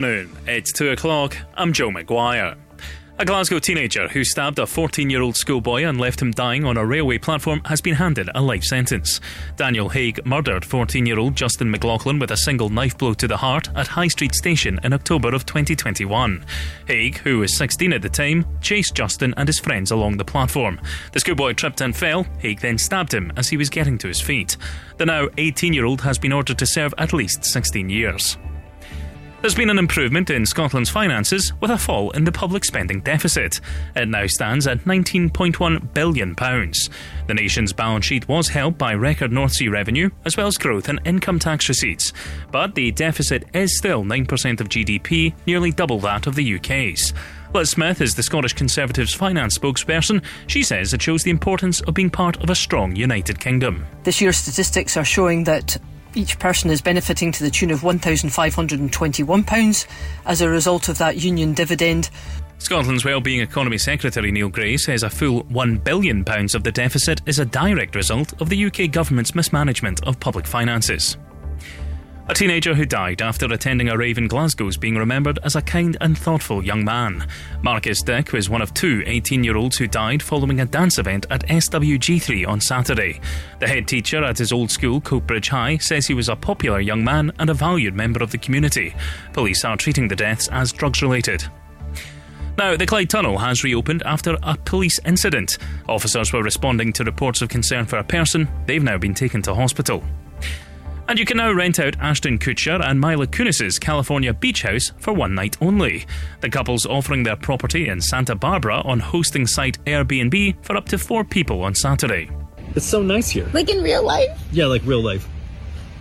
Noon. It's 2 o'clock. I'm Joe McGuire. A Glasgow teenager who stabbed a 14 year old schoolboy and left him dying on a railway platform has been handed a life sentence. Daniel Haig murdered 14 year old Justin McLaughlin with a single knife blow to the heart at High Street Station in October of 2021. Haig, who was 16 at the time, chased Justin and his friends along the platform. The schoolboy tripped and fell. Haig then stabbed him as he was getting to his feet. The now 18 year old has been ordered to serve at least 16 years. There's been an improvement in Scotland's finances with a fall in the public spending deficit. It now stands at £19.1 billion. The nation's balance sheet was helped by record North Sea revenue as well as growth in income tax receipts. But the deficit is still 9% of GDP, nearly double that of the UK's. Liz Smith is the Scottish Conservatives finance spokesperson. She says it shows the importance of being part of a strong United Kingdom. This year's statistics are showing that each person is benefiting to the tune of £1,521 as a result of that union dividend. Scotland's Wellbeing Economy Secretary Neil Gray says a full £1 billion of the deficit is a direct result of the UK government's mismanagement of public finances. A teenager who died after attending a rave in Glasgow is being remembered as a kind and thoughtful young man. Marcus Dick was one of two 18 year olds who died following a dance event at SWG3 on Saturday. The head teacher at his old school, Coatbridge High, says he was a popular young man and a valued member of the community. Police are treating the deaths as drugs related. Now, the Clyde Tunnel has reopened after a police incident. Officers were responding to reports of concern for a person. They've now been taken to hospital. And you can now rent out Ashton Kutcher and Mila Kunis's California beach house for one night only. The couple's offering their property in Santa Barbara on hosting site Airbnb for up to four people on Saturday. It's so nice here. Like in real life? Yeah, like real life.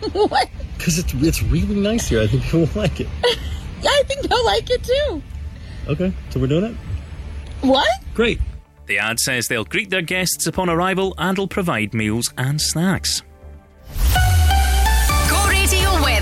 what? Because it's it's really nice here. I think people will like it. Yeah, I think they'll like it too. Okay, so we're doing it. What? Great. The ad says they'll greet their guests upon arrival and will provide meals and snacks.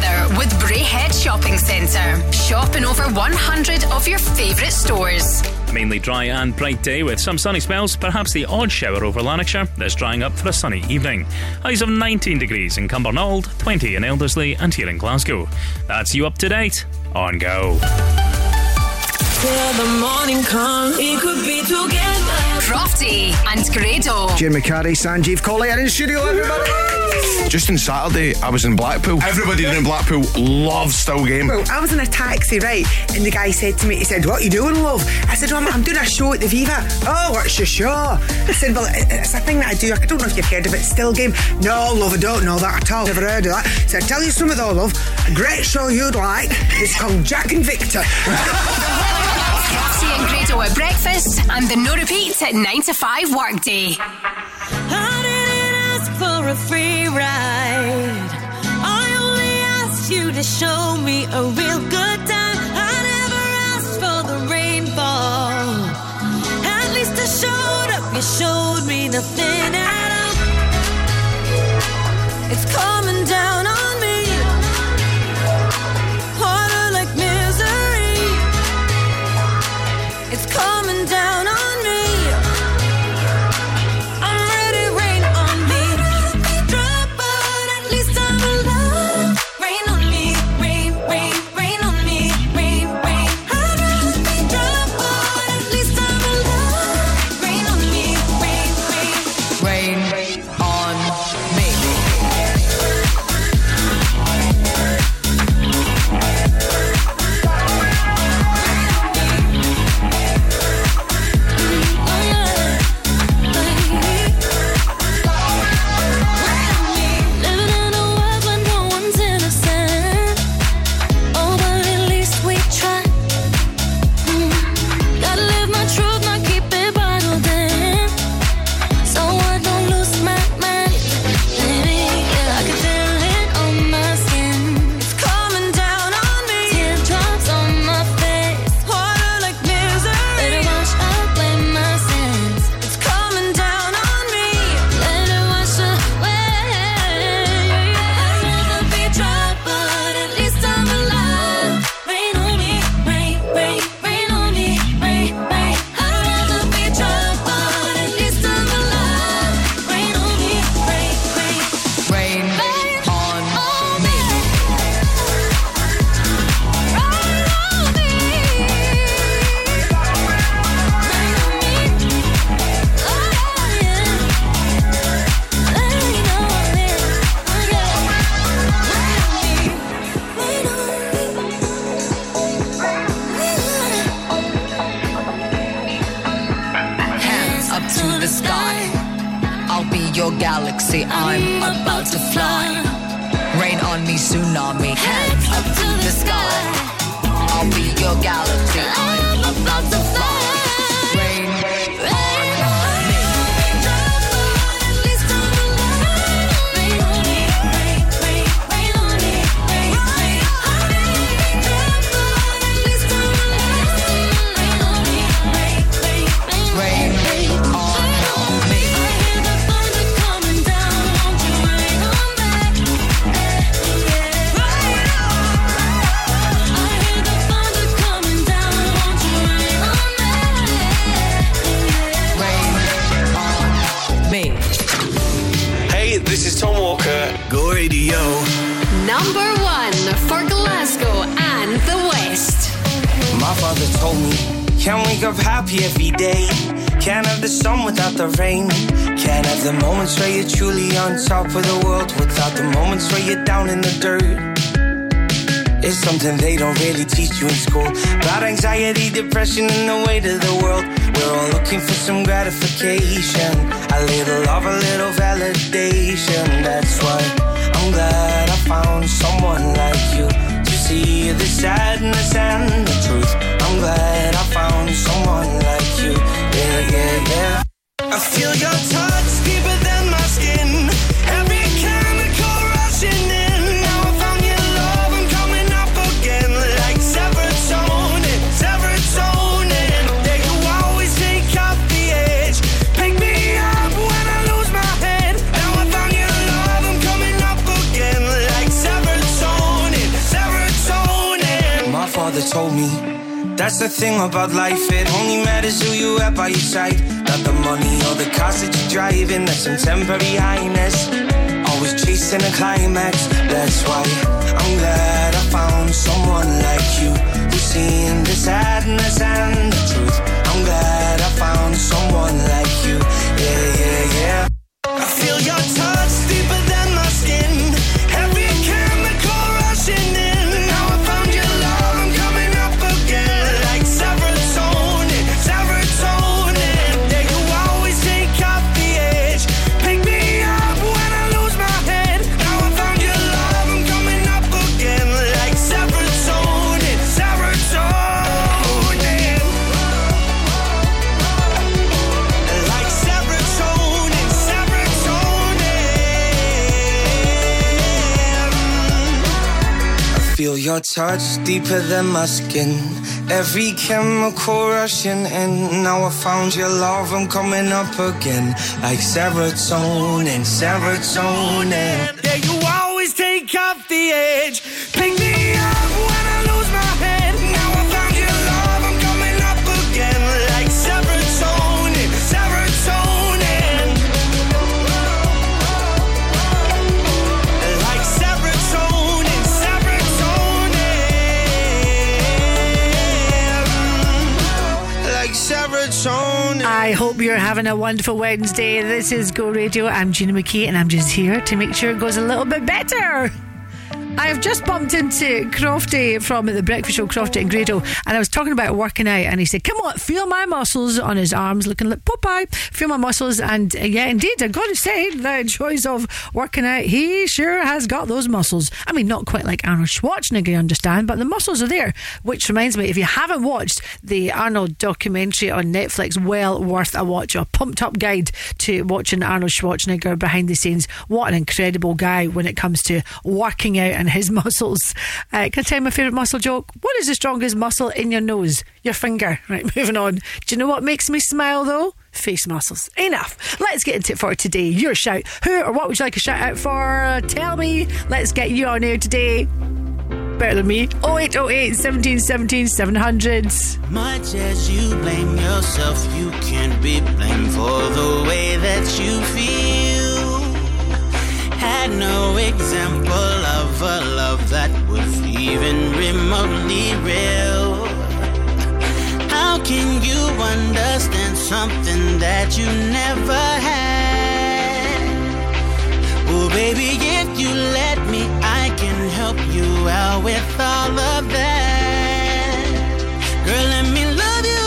Radio weather with Braehead Shopping Centre. Shop in over 100 of your favourite stores. Mainly dry and bright day with some sunny spells, perhaps the odd shower over Lanarkshire. That's drying up for a sunny evening. Highs of 19 degrees in Cumbernauld, 20 in Elderslie, and here in Glasgow. That's you up to date on Go. Till the morning come, it could be together. Crofty and Grado. Jim McCarry, Sanjeev Kohli, and in studio, everybody. Just on Saturday, I was in Blackpool. Everybody in Blackpool loves Still Game. Well, I was in a taxi, right? And the guy said to me, he said, What are you doing, love? I said, well, I'm, I'm doing a show at the Viva. Oh, what's your show? I said, Well, it- it's a thing that I do. I don't know if you've heard of it. Still Game. No, love, I don't know that at all. Never heard of that. So I tell you something, though, love. A great show you'd like. It's called Jack and Victor. Crofty and Grado at breakfast and the no repeats at 9 to 5 workday. I didn't ask for a free ride. I only asked you to show me a real good time. I never asked for the rainfall. At least I showed up. You showed me nothing at all. It's coming down on me. Tsunami, hands up to the sky. I'll be your galaxy. I'm about to top of the world without the moments where you're down in the dirt. It's something they don't really teach you in school. About anxiety, depression, and the weight of the world. We're all looking for some gratification. A little love, a little validation. That's why I'm glad I found someone like you to see the sadness and the truth. I'm glad I found someone like you. Yeah, yeah, yeah. I feel your touch deeper than That's the thing about life, it only matters who you have by your side. Not the money or the cars that you're driving, that's some temporary highness. Always chasing a climax, that's why I'm glad I found someone like you who's seeing the sadness and the truth. I'm glad I found someone like you, yeah, yeah. Your touch deeper than my skin. Every chemical rushing in. Now I found your love, I'm coming up again. Like serotonin, serotonin. Yeah, you always take off the edge. Hope you're having a wonderful Wednesday. This is Go Radio. I'm Gina McKie, and I'm just here to make sure it goes a little bit better. I have just bumped into Crofty from the breakfast show, Crofty and Grado, and I was talking about working out, and he said, "Come on, feel my muscles on his arms, looking like Popeye. Feel my muscles." And uh, yeah, indeed, I've got to say, the choice of working out, he sure has got those muscles. I mean, not quite like Arnold Schwarzenegger, you understand, but the muscles are there. Which reminds me, if you haven't watched the Arnold documentary on Netflix, well worth a watch. A pumped up guide to watching Arnold Schwarzenegger behind the scenes. What an incredible guy when it comes to working out and his muscles. Uh, can I tell you my favourite muscle joke? What is the strongest muscle in your nose? Your finger. Right, moving on. Do you know what makes me smile though? Face muscles. Enough. Let's get into it for today. Your shout. Who or what would you like a shout out for? Tell me. Let's get you on air today. Better than me. 0808 17 17 700. Much as you blame yourself, you can't be blamed for the way that you feel. Had no example of a love that was even remotely real. How can you understand something that you never had? Oh, baby, if you let me, I can help you out with all of that. Girl, let me love you,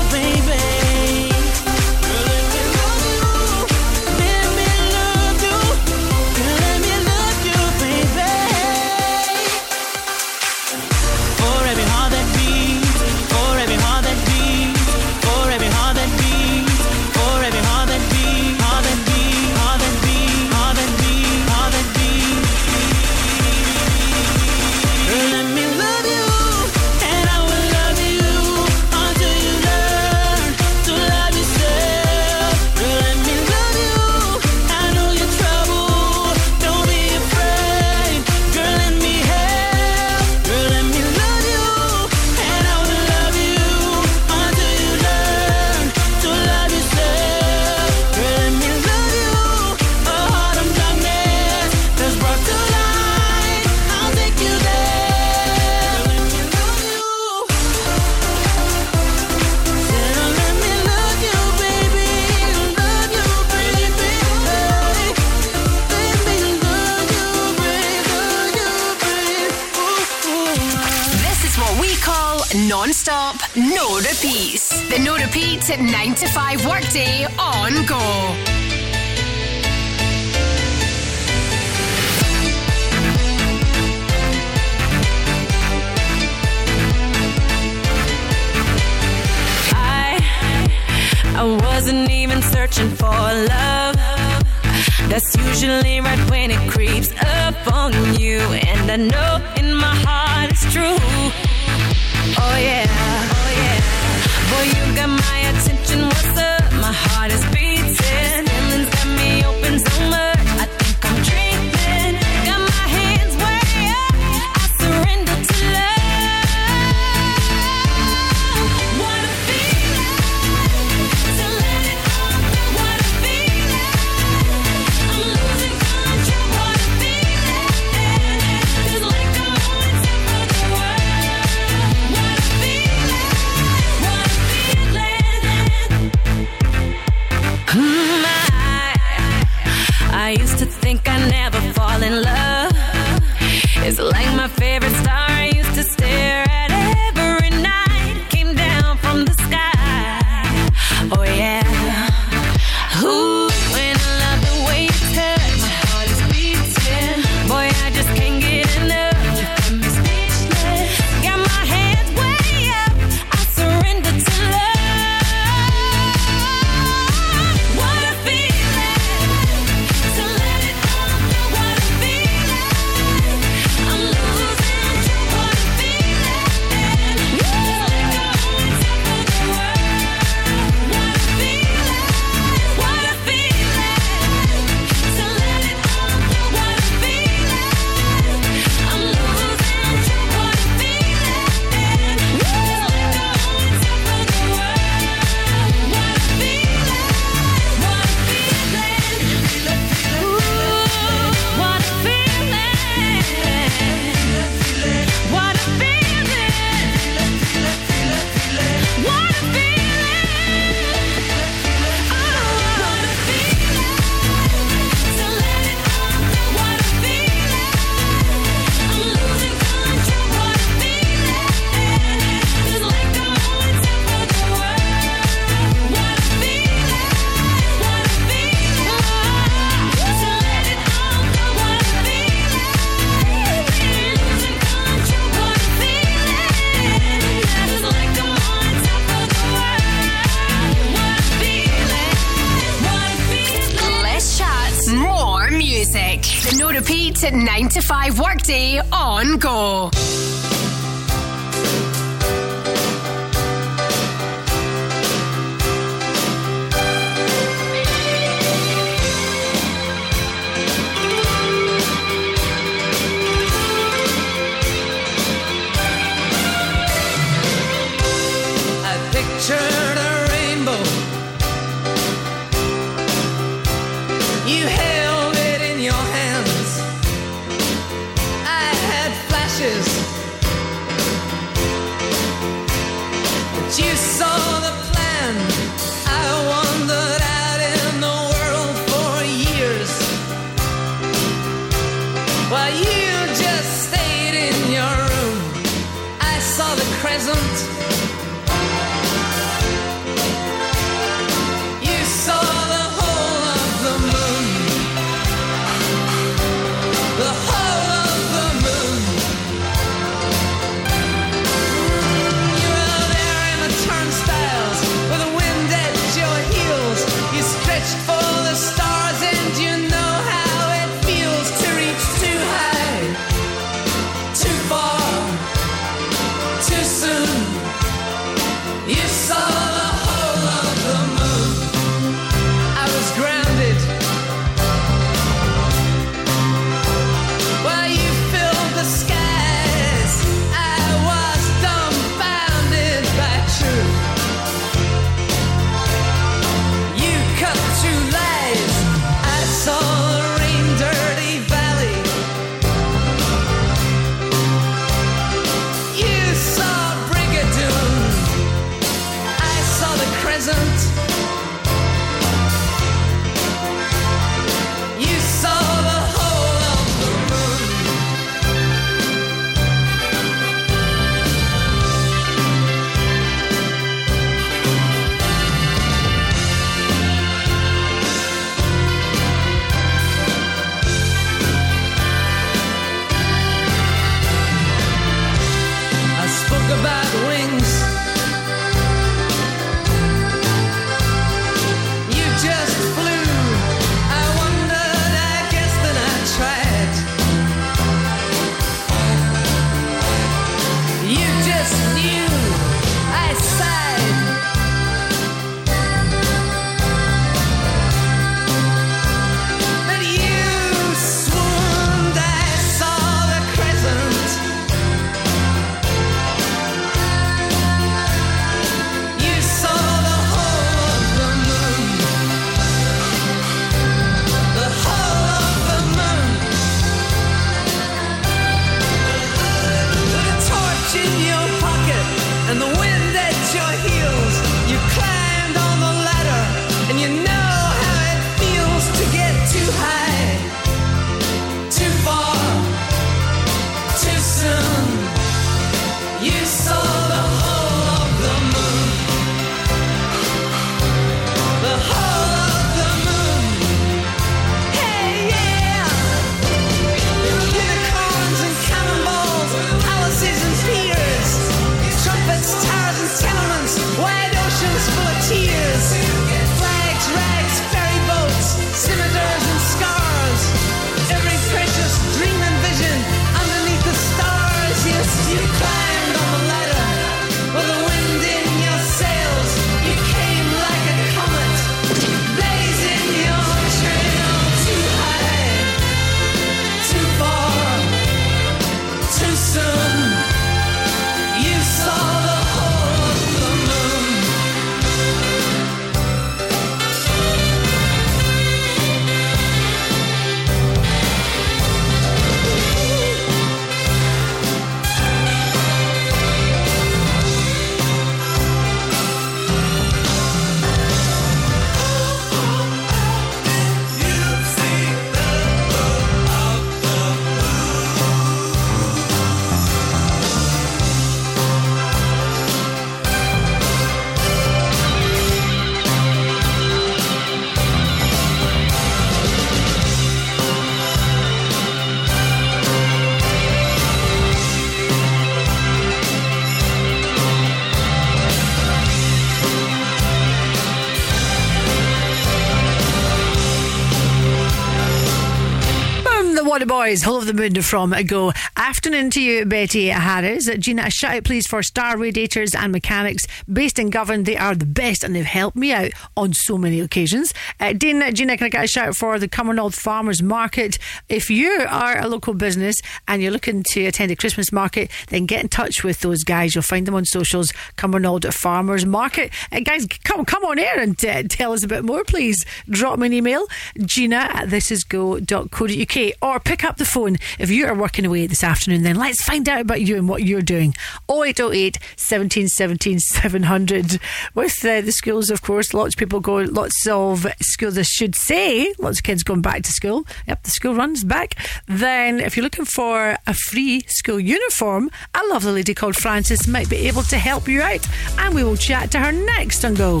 boys. Of the moon from Go. Afternoon to you, Betty Harris. Gina, a shout out, please, for Star Radiators and Mechanics based in Govan. They are the best and they've helped me out on so many occasions. Uh, Dean, Gina, can I get a shout out for the Cumbernauld Farmers Market? If you are a local business and you're looking to attend a Christmas market, then get in touch with those guys. You'll find them on socials, Cumbernauld Farmers Market. Uh, guys, come, come on air and uh, tell us a bit more, please. Drop me an email, gina at thisisgo.co.uk, or pick up the phone if you are working away this afternoon. Then let's find out about you and what you're doing. 0808 17 17 700. With uh, the schools, of course, lots of people go, lots of schools, I should say, lots of kids going back to school. Yep, the school runs back. Then, if you're looking for a free school uniform, a lovely lady called Frances might be able to help you out. And we will chat to her next on Go.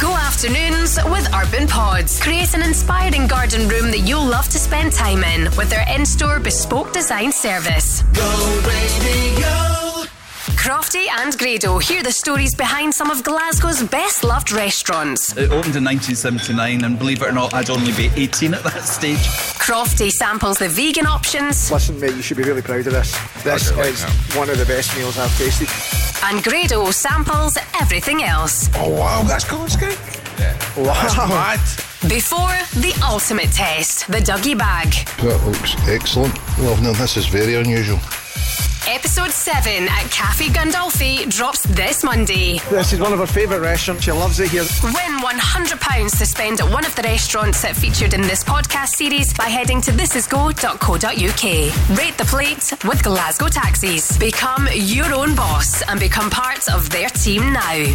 Go afternoons with Urban Pods. Create an inspiring garden room that you'll love to spend time in with their in store bespoke design service. Go radio. Crofty and Grado hear the stories behind some of Glasgow's best loved restaurants. It opened in 1979, and believe it or not, I'd only be 18 at that stage. Crofty samples the vegan options. Listen, mate, you should be really proud of this. This Okay, is right one of the best meals I've tasted. And Grado samples everything else. Oh, wow, that's cool, skunk. Wow. What? Before the ultimate test, the Dougie Bag. That looks excellent. Well, no, this is very unusual. Episode 7 at Cafe Gandolfi drops this Monday. This is one of our favourite restaurants. She loves it here. Win £100 to spend at one of the restaurants that featured in this podcast series by heading to thisisgo.co.uk. Rate the plate with Glasgow Taxis. Become your own boss and become part of their team now.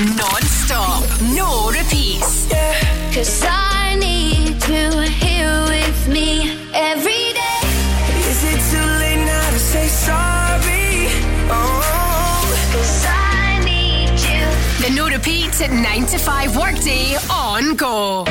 Non-stop, no repeats. Cause I need you here with me every day. Is it too late now to say sorry? Oh. Cause I need you. The no repeats at 9 to 5 workday on Go.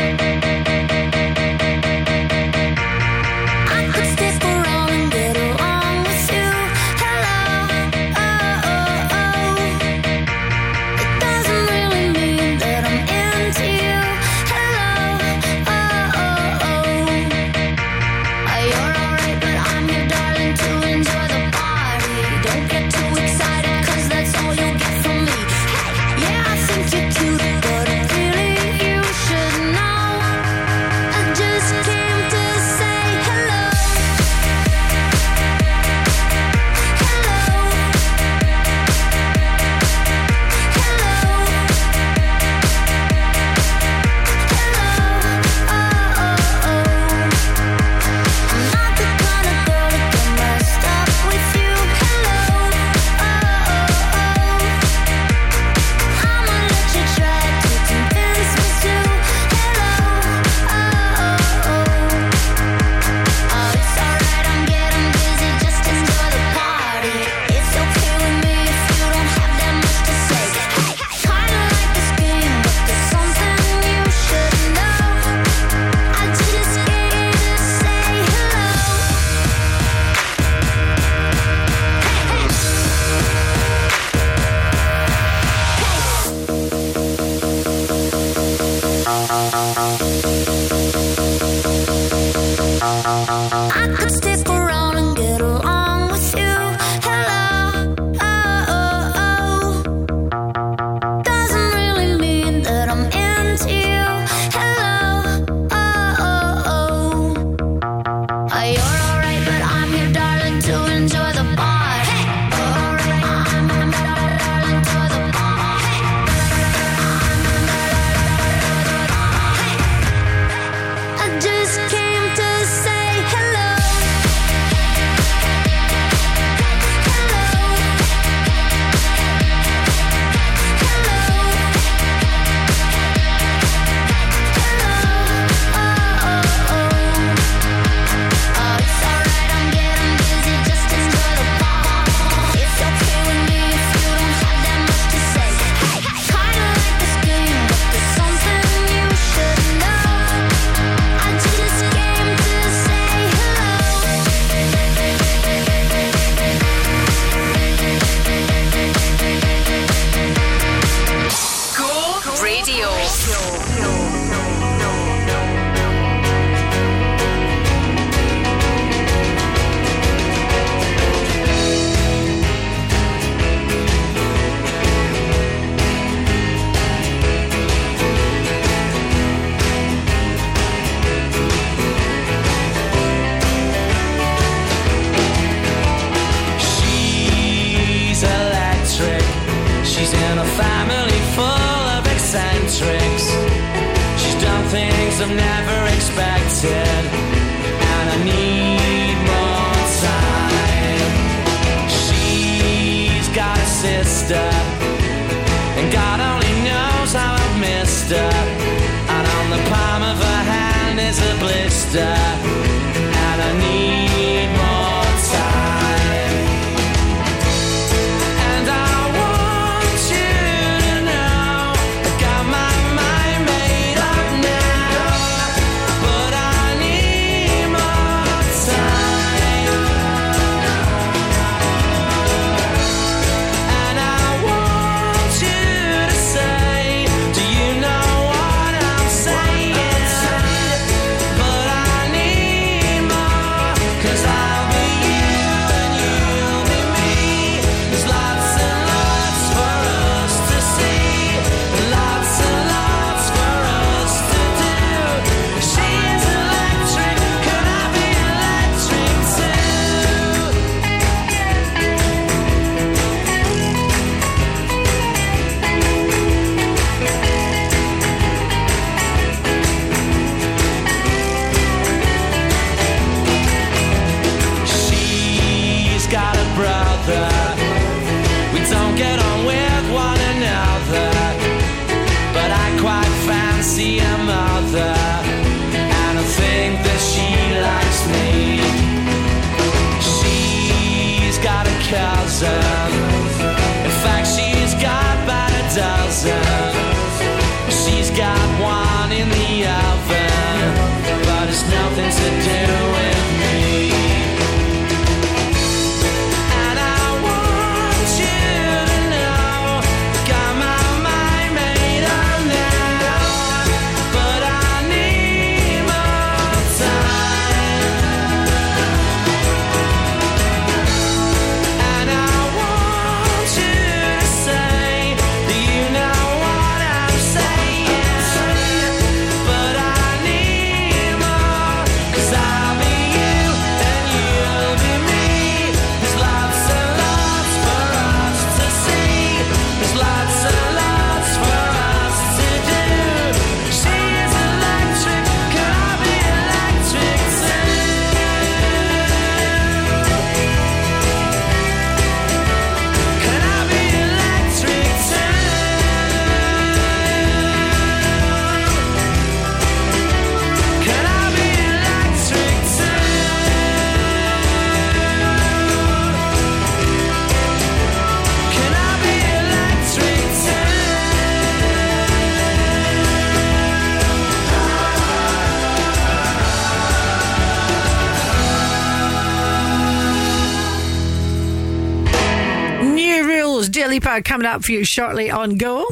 Rules, Daily Power coming up for you shortly on Go.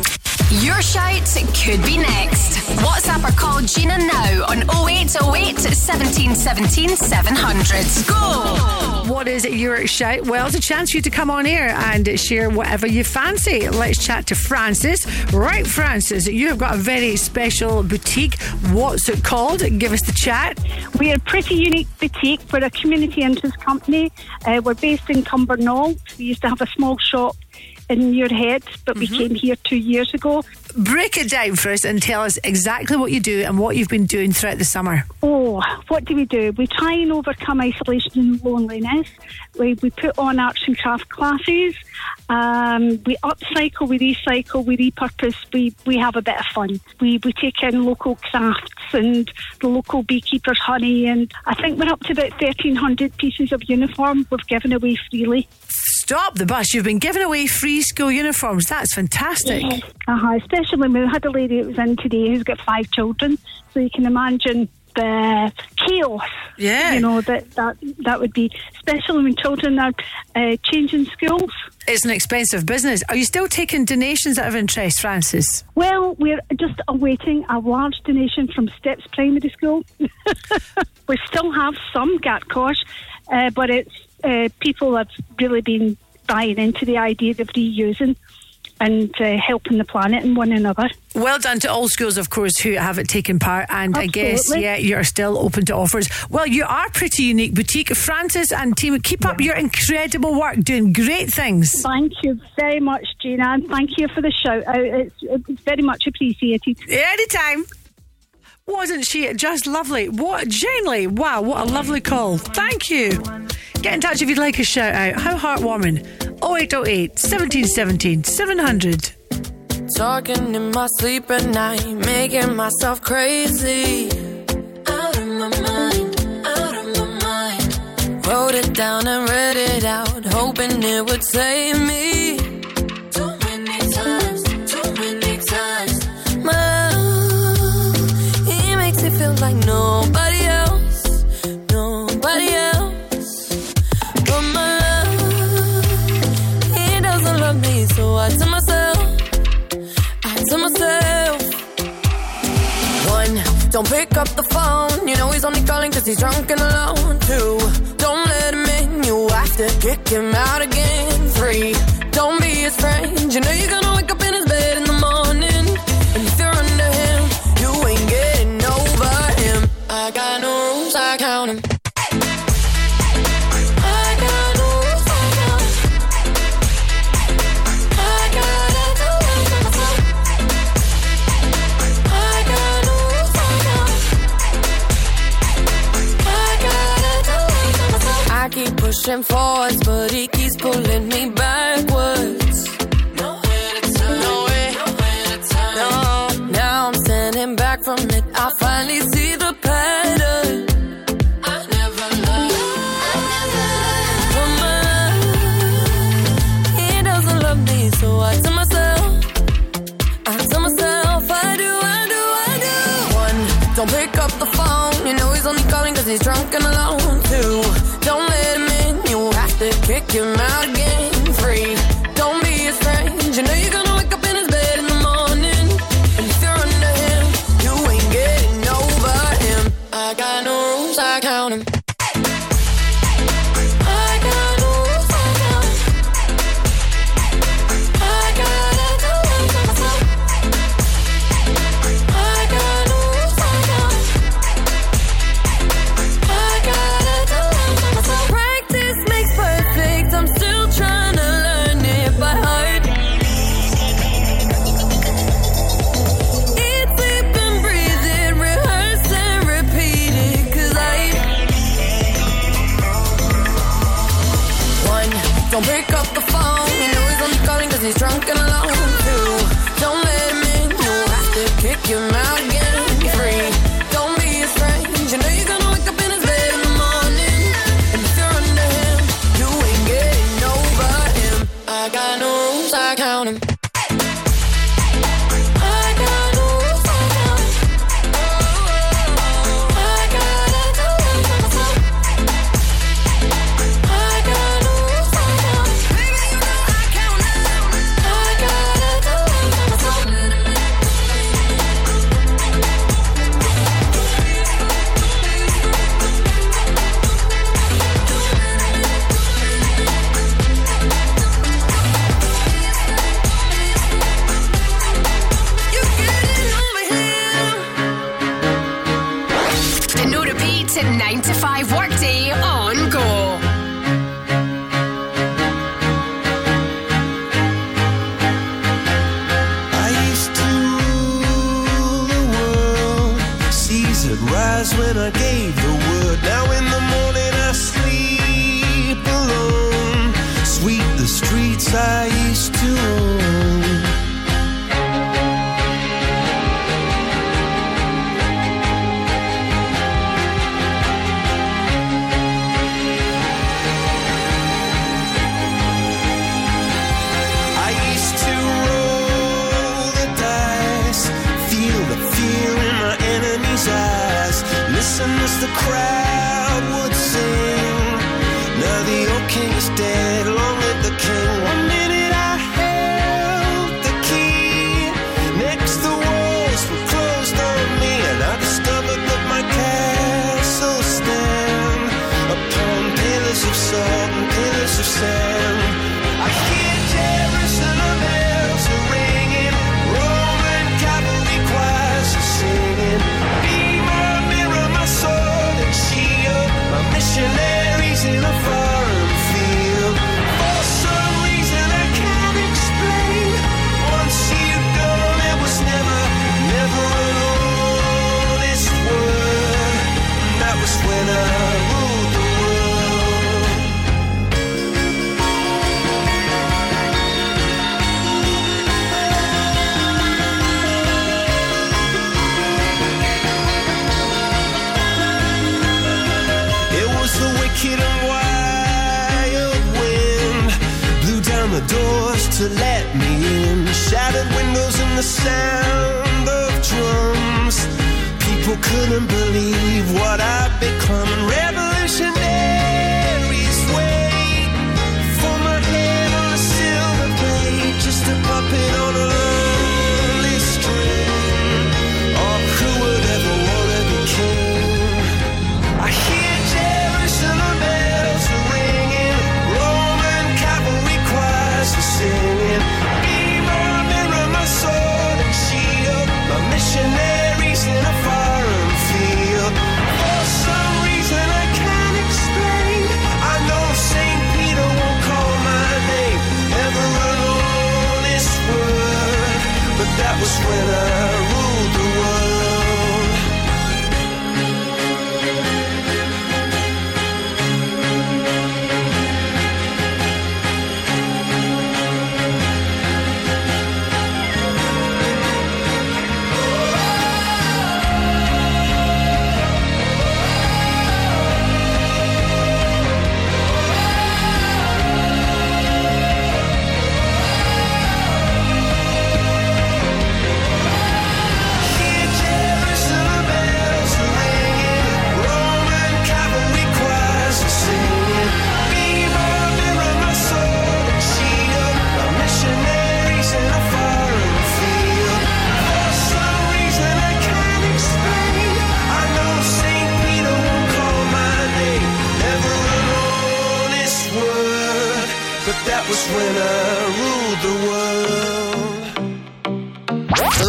Your shout could be next. WhatsApp or call Gina now on 0808 17 17 700. Go! What is your shout? Well, it's a chance for you to come on air and share whatever you fancy. Let's chat to Francis. Right, Francis, you have got a very special boutique. What's it called? Give us the chat. We're a pretty unique boutique. We're a community interest company. Uh, we're based in Cumbernauld. We used to have a small shop in your head, but we came here two years ago. Break it down for us and tell us exactly what you do and what you've been doing throughout the summer. Oh, what do we do? We try and overcome isolation and loneliness. We, we put on arts and craft classes. Um, we upcycle, we recycle, we repurpose. We, we have a bit of fun. We, we take in local crafts and the local beekeepers' honey. And I think we're up to about 1,300 pieces of uniform we've given away freely. Stop the bus. You've been giving away free school uniforms. That's fantastic. Uh-huh, especially when we had a lady that was in today who's got five children. So you can imagine the chaos. Yeah. You know, that, that, that would be, especially when children are uh, changing schools. It's an expensive business. Are you still taking donations out of interest, Francis? Well, we're just awaiting a large donation from Stepps Primary School. we still have some Gartcosh, uh, but it's uh, people have really been buying into the idea of reusing and uh, helping the planet and one another. Well done to all schools, of course, who have taken part. And Absolutely. I guess, yeah, you're still open to offers. Well, you are pretty unique boutique. Francis and team, keep yeah. up your incredible work, doing great things. Thank you very much, Gina. And thank you for the shout out. It's, it's very much appreciated. Anytime. Wasn't she just lovely? What, Janely? Wow, what a lovely call. Thank you. Get in touch if you'd like a shout out. How heartwarming. 0808 1717 700. Talking in my sleep at night, making myself crazy. Out of my mind, out of my mind. Wrote it down and read it out, hoping it would save me. like nobody else, nobody else. But my love, he doesn't love me, so I tell myself, I tell myself. One, don't pick up the phone, you know he's only calling cause he's drunk and alone. Two, don't let him in, you have to kick him out again. Three, don't be his friend, you know you're gonna pushing forwards, but he keeps pulling me back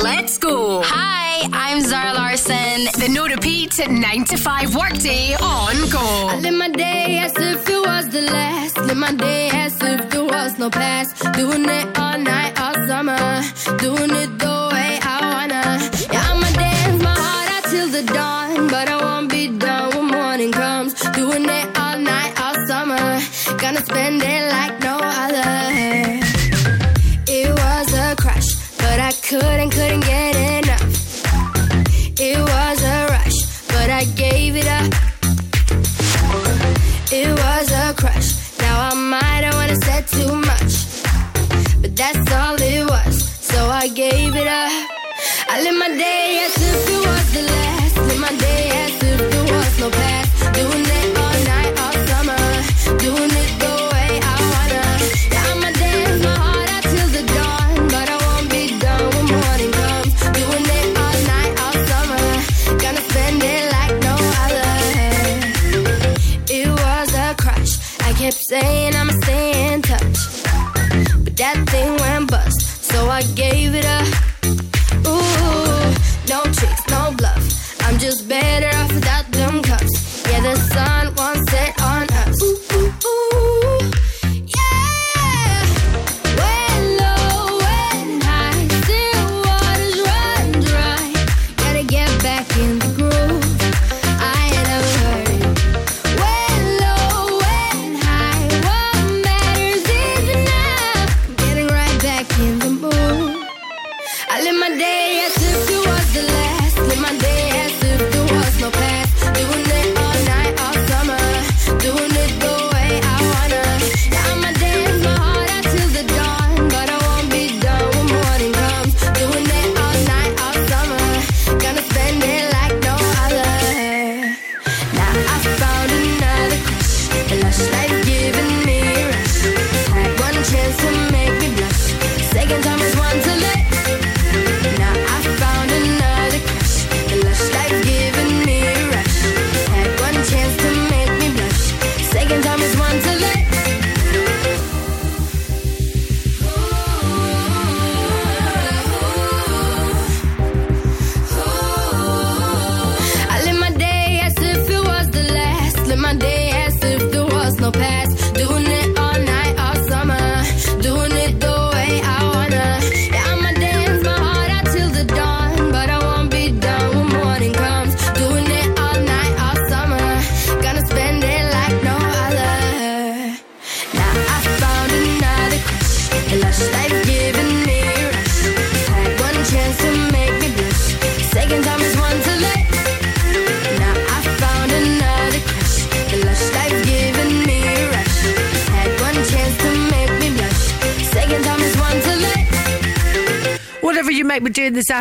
Let's go. Hi, I'm Zara Larsson. The no repeat at 9 to 5 workday on Go. Live my day as if it was the last. Live my day as if there was no past. Doing it all night, all summer. Doing it the way I wanna. Yeah, I'ma dance my heart out till the dawn. But I won't be done when morning comes. Doing it all night, all summer. Gonna spend it like no Couldn't, couldn't get enough. It was a rush, but I gave it up. say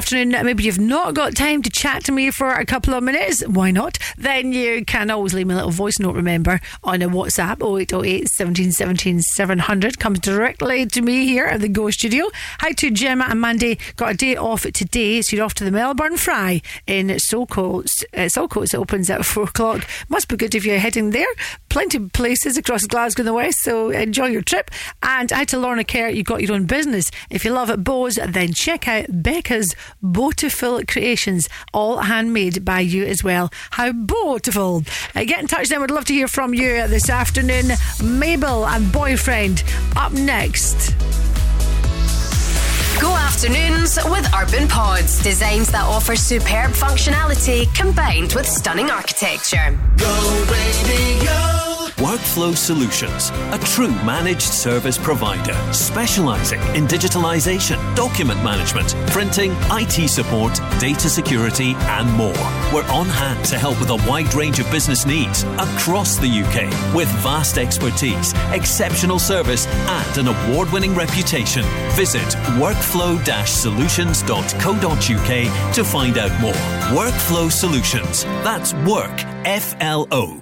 afternoon, maybe you've not got time to chat to me for a couple of minutes. Why not? Then you can always leave me a little voice note, remember, on a WhatsApp 0808 17 17 700. Comes directly to me here at the Go Studio. Hi to Gemma and Mandy. Got a day off today, so you're off to the Melbourne Fry in Saltcoats. Uh, Saltcoats opens at 4 o'clock. Must be good if you're heading there. Plenty of places across Glasgow and the West, so enjoy your trip. And hi to Lorna Kerr. You've got your own business. If you love bows, then check out Becca's Beautiful Creations, all handmade by you as well. How beautiful! Uh, get in touch then. We'd love to hear from you this afternoon. Mabel and boyfriend up next. Go afternoons with Urban Pods, designs that offer superb functionality combined with stunning architecture. Go radio. Workflow Solutions, a true managed service provider specializing in digitalization, document management, printing, IT support, data security, and more. We're on hand to help with a wide range of business needs across the UK with vast expertise, exceptional service, and an award winning reputation. Visit workflow solutions.co.uk to find out more. Workflow Solutions. That's work, F L O,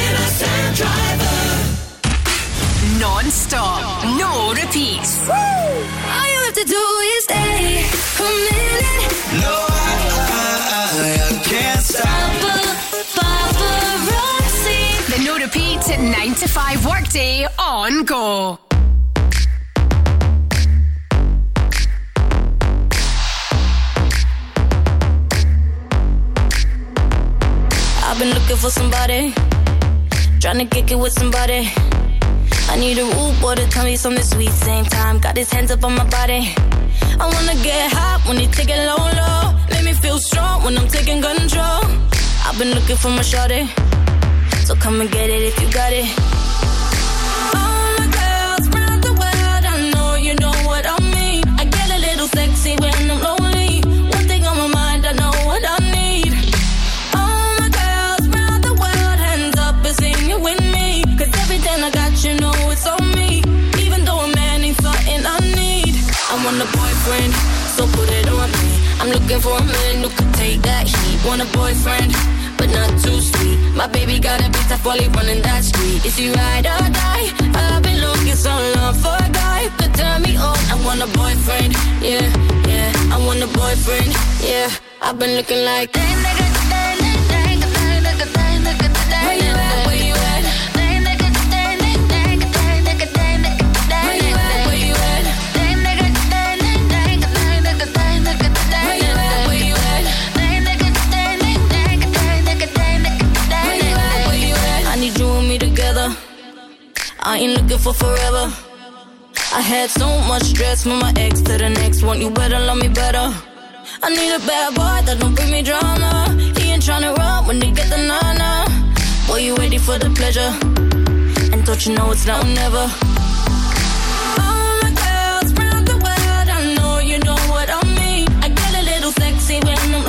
Innocent driver. Non stop, no repeats. All you have to do is stay a minute. No, I, I, I I can't stop. Paparazzi. The no repeat 9 to 5 workday on go. I've been looking for somebody, trying to kick it with somebody. I need a rude boy to tell me something sweet. Same time, got his hands up on my body. I wanna get hot when he it low, low. Make me feel strong when I'm taking control. I've been looking for my shorty, so come and get it if you got it. All my girls round I want a boyfriend, so put it on me. I'm looking for a man who could take that heat. Want a boyfriend, but not too sweet. My baby got a bit tough while he running that street. Is he ride or die? I've been looking so long for a guy could turn me on. I want a boyfriend, yeah, yeah. I want a boyfriend, yeah. I've been looking like. Where I ain't looking for forever. I had so much stress from my ex to the next one. You better love me better. I need a bad boy that don't bring me drama. He ain't tryna run when they get the nana. Boy, you ready for the pleasure? And don't you know it's now or never? All my girls round the world, I know you know what I mean. I get a little sexy when I'm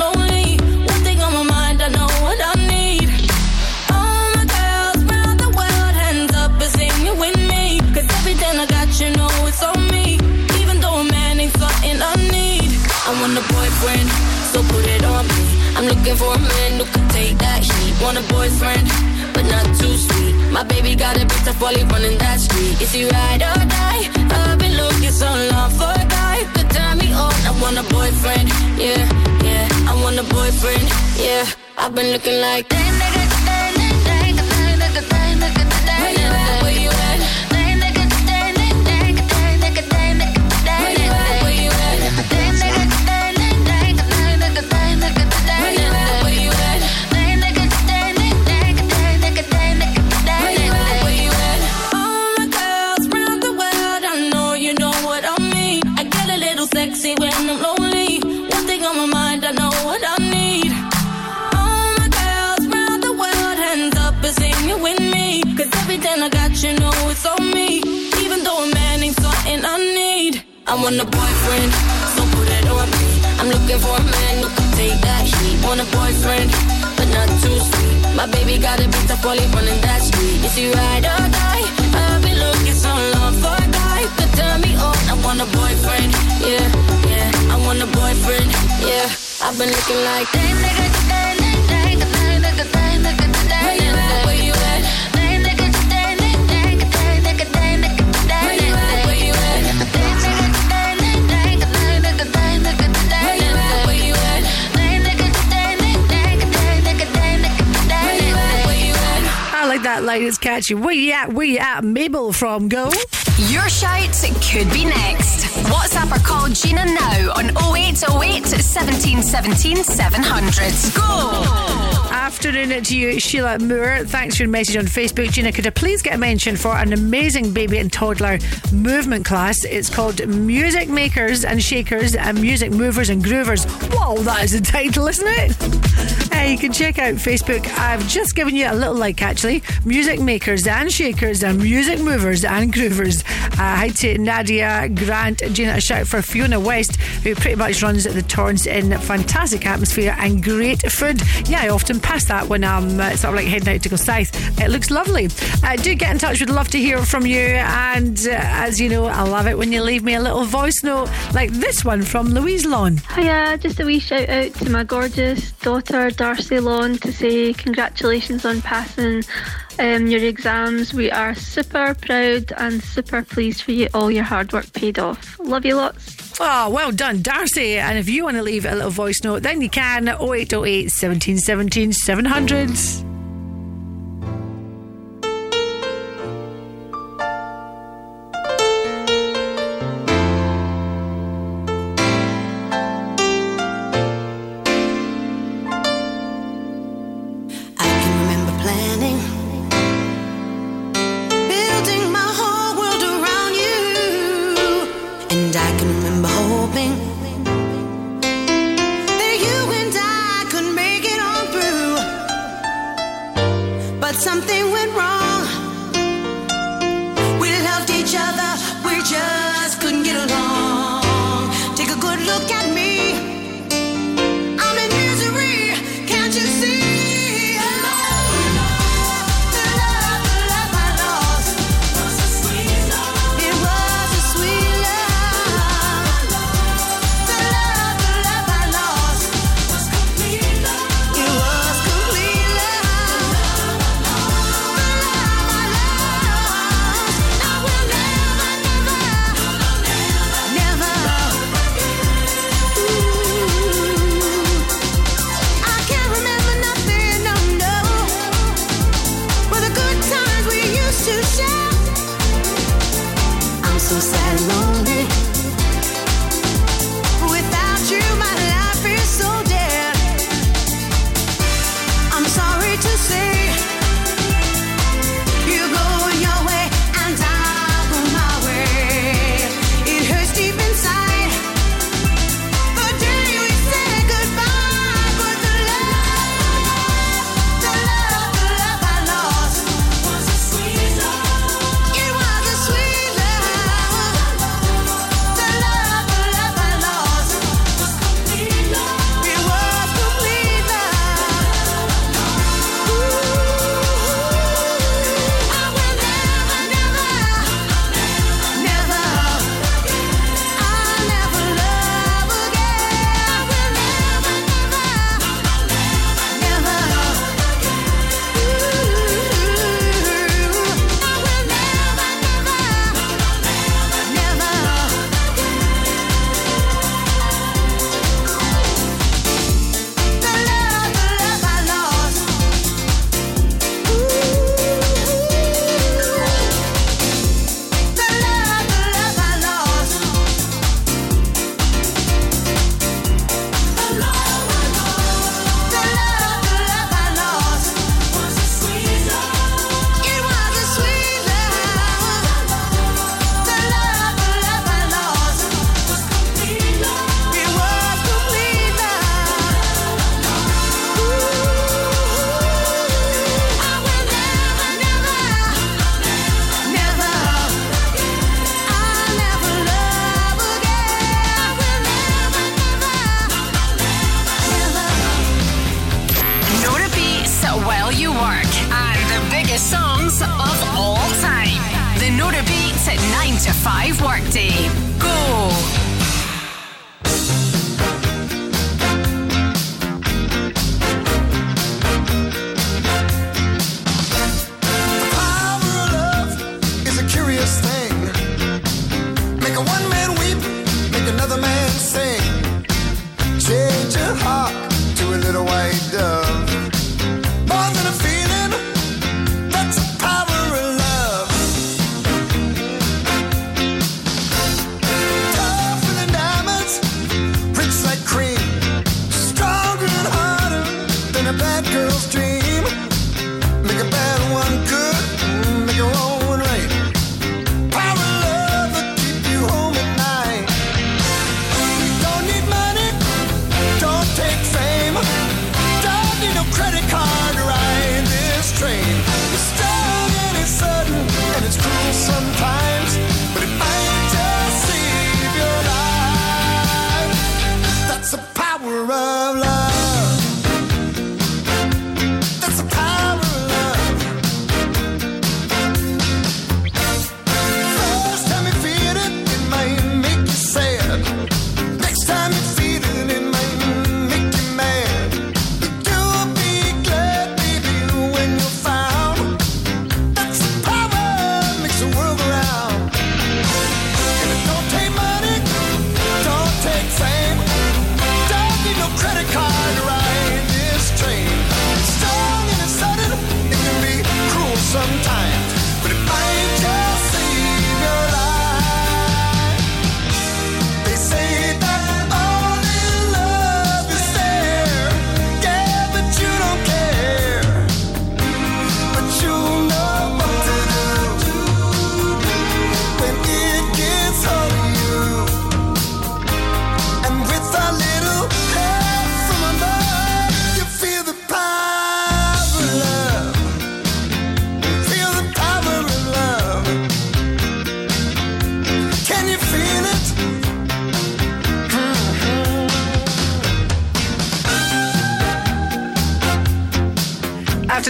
boyfriend, so put it on me. I'm looking for a man who can take that heat. Want a boyfriend, but not too sweet. My baby got a bit tough while he running that street. Is he ride or die? I've been looking so long for a guy could turn me on. I want a boyfriend, yeah, yeah. I want a boyfriend, yeah. I've been looking like. Where looking for a man who can take that heat. Want a boyfriend, but not too sweet. My baby got a bit of poly running that street. Is he ride or die? I've been looking so long for a guy to turn me on. I want a boyfriend, yeah, yeah. I want a boyfriend, yeah. I've been looking like that nigga, that line. It's catchy. Where you at? Where you at? Mabel from Go. Your shout could be next. WhatsApp or call Gina now on 0808 17 17 700. Go! Afternoon to you, Sheila Moore. Thanks for your message on Facebook. Gina, could I please get a mention for an amazing baby and toddler movement class? It's called Music Makers and Shakers and Music Movers and Groovers. Whoa, that is the title, isn't it? Hey, you can check out Facebook. I've just given you a little like actually. Music Makers and Shakers and Music Movers and Groovers. Uh, hi to Nadia Grant. Gina, a shout for Fiona West, who pretty much runs the Torrance Inn fantastic atmosphere and great food. Yeah, I often pass that when I'm uh, sort of like heading out to go south. It looks lovely. Uh, do get in touch. We'd love to hear from you. And uh, as you know, I love it when you leave me a little voice note like this one from Louise Lawn. Hiya, just a wee shout out to my gorgeous daughter Darcy Lawn to say congratulations on passing um, your exams. We are super proud and super pleased for you. All your hard work paid off. Love you lots. Oh, well done, Darcy. And if you want to leave a little voice note, then you can 0808 17 17 700.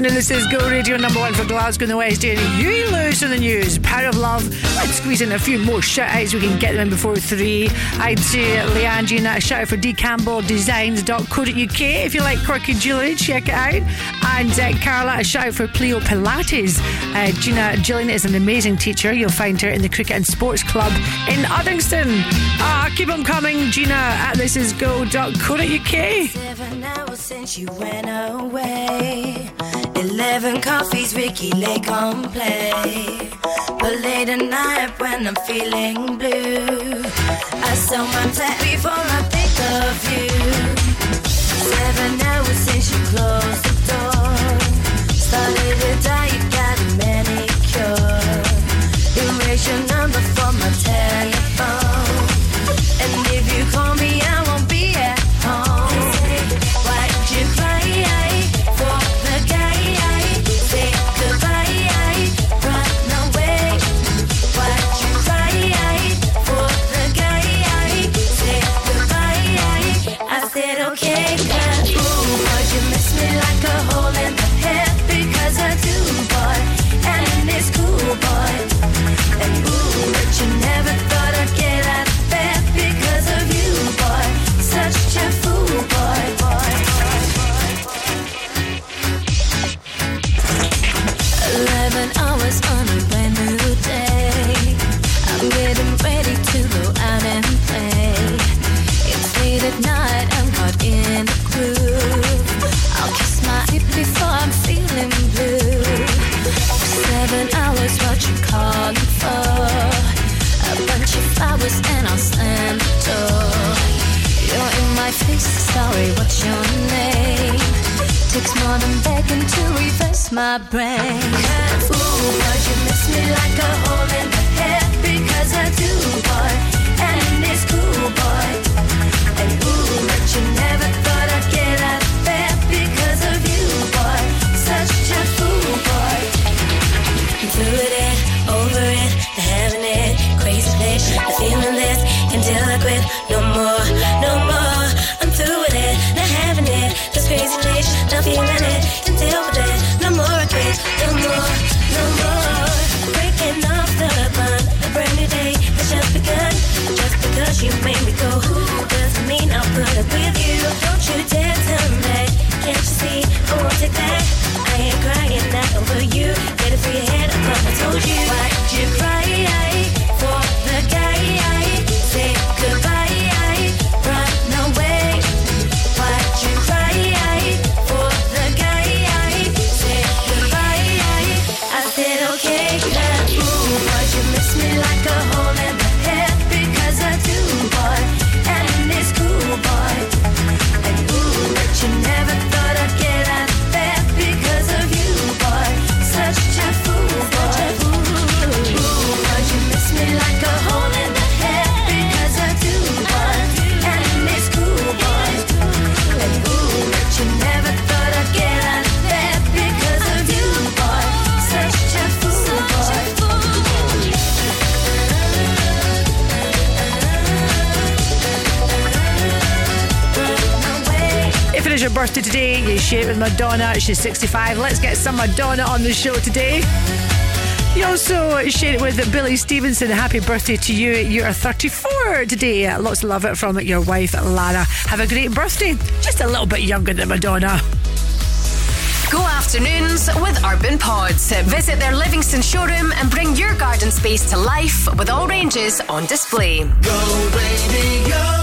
listening. This is Go Radio number one for Glasgow and the West End. You lose in the news. Power of love. Let's squeeze in a few more shout outs. We can get them before three. I'd say Leanne Gina, a shout out for D Campbell Uk. If you like quirky jewellery, check it out. And uh, Carla, a shout out for Pleo Pilates. Uh, Gina Gillian is an amazing teacher. You'll find her in the Cricket and Sports Club in Uddingston. Ah, uh, keep them coming, Gina at thisisgo.co.uk. Seven hours since you went home. Eleven coffees, Ricki Lake on play. But late at night when I'm feeling blue, I sometimes act before I think of you. Seven hours since you closed the door, started to die. my brain. Ooh, but you miss me like a hole in the head because I do, boy. And it's cool, boy. Today. You share it with Madonna. She's 65. Let's get some Madonna on the show today. You also share it with Billy Stevenson. Happy birthday to you. You are 34 today. Lots of love it from your wife, Lara. Have a great birthday. Just a little bit younger than Madonna. Go afternoons with Urban Pods. Visit their Livingston showroom and bring your garden space to life with all ranges on display. Go radio.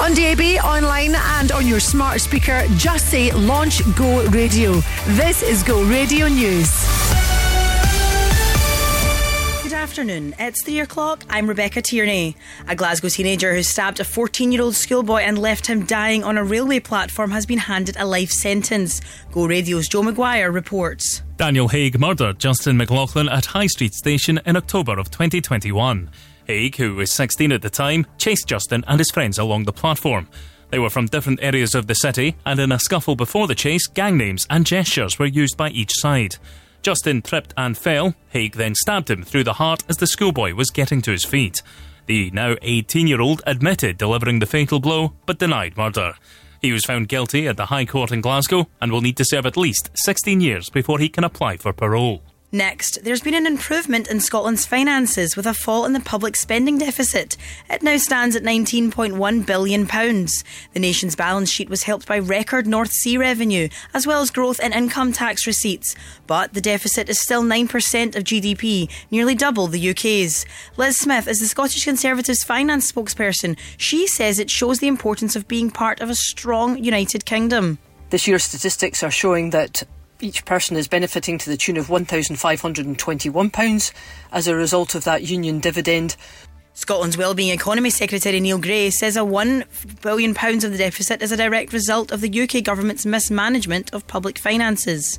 On DAB, online, and on your smart speaker, just say Launch Go Radio. This is Go Radio News. Good afternoon. It's three o'clock. I'm Rebecca Tierney. A Glasgow teenager who stabbed a 14 year old schoolboy and left him dying on a railway platform has been handed a life sentence. Go Radio's Joe Maguire reports. Daniel Haig murdered Justin McLaughlin at High Street Station in October of 2021. Haig, who was 16 at the time, chased Justin and his friends along the platform. They were from different areas of the city, and in a scuffle before the chase, gang names and gestures were used by each side. Justin tripped and fell. Haig then stabbed him through the heart as the schoolboy was getting to his feet. The now 18 year old admitted delivering the fatal blow, but denied murder. He was found guilty at the High Court in Glasgow and will need to serve at least 16 years before he can apply for parole. Next, there's been an improvement in Scotland's finances with a fall in the public spending deficit. It now stands at £19.1 billion. The nation's balance sheet was helped by record North Sea revenue, as well as growth in income tax receipts. But the deficit is still 9% of GDP, nearly double the UK's. Liz Smith is the Scottish Conservatives finance spokesperson. She says it shows the importance of being part of a strong United Kingdom. This year's statistics are showing that each person is benefiting to the tune of £1,521 as a result of that union dividend. Scotland's Wellbeing Economy Secretary Neil Gray says a £1 billion of the deficit is a direct result of the UK government's mismanagement of public finances.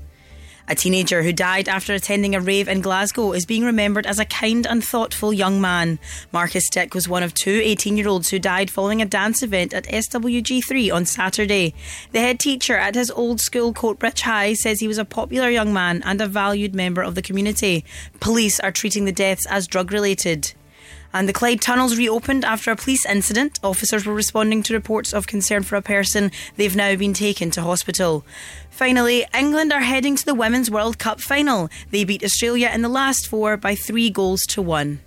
A teenager who died after attending a rave in Glasgow is being remembered as a kind and thoughtful young man. Marcus Dick was one of two 18 year olds who died following a dance event at SWG3 on Saturday. The head teacher at his old school Coatbridge High says he was a popular young man and a valued member of the community. Police are treating the deaths as drug related. And the Clyde tunnels reopened after a police incident. Officers were responding to reports of concern for a person. They've now been taken to hospital. Finally, England are heading to the Women's World Cup final. They beat Australia in the last four by three goals to one.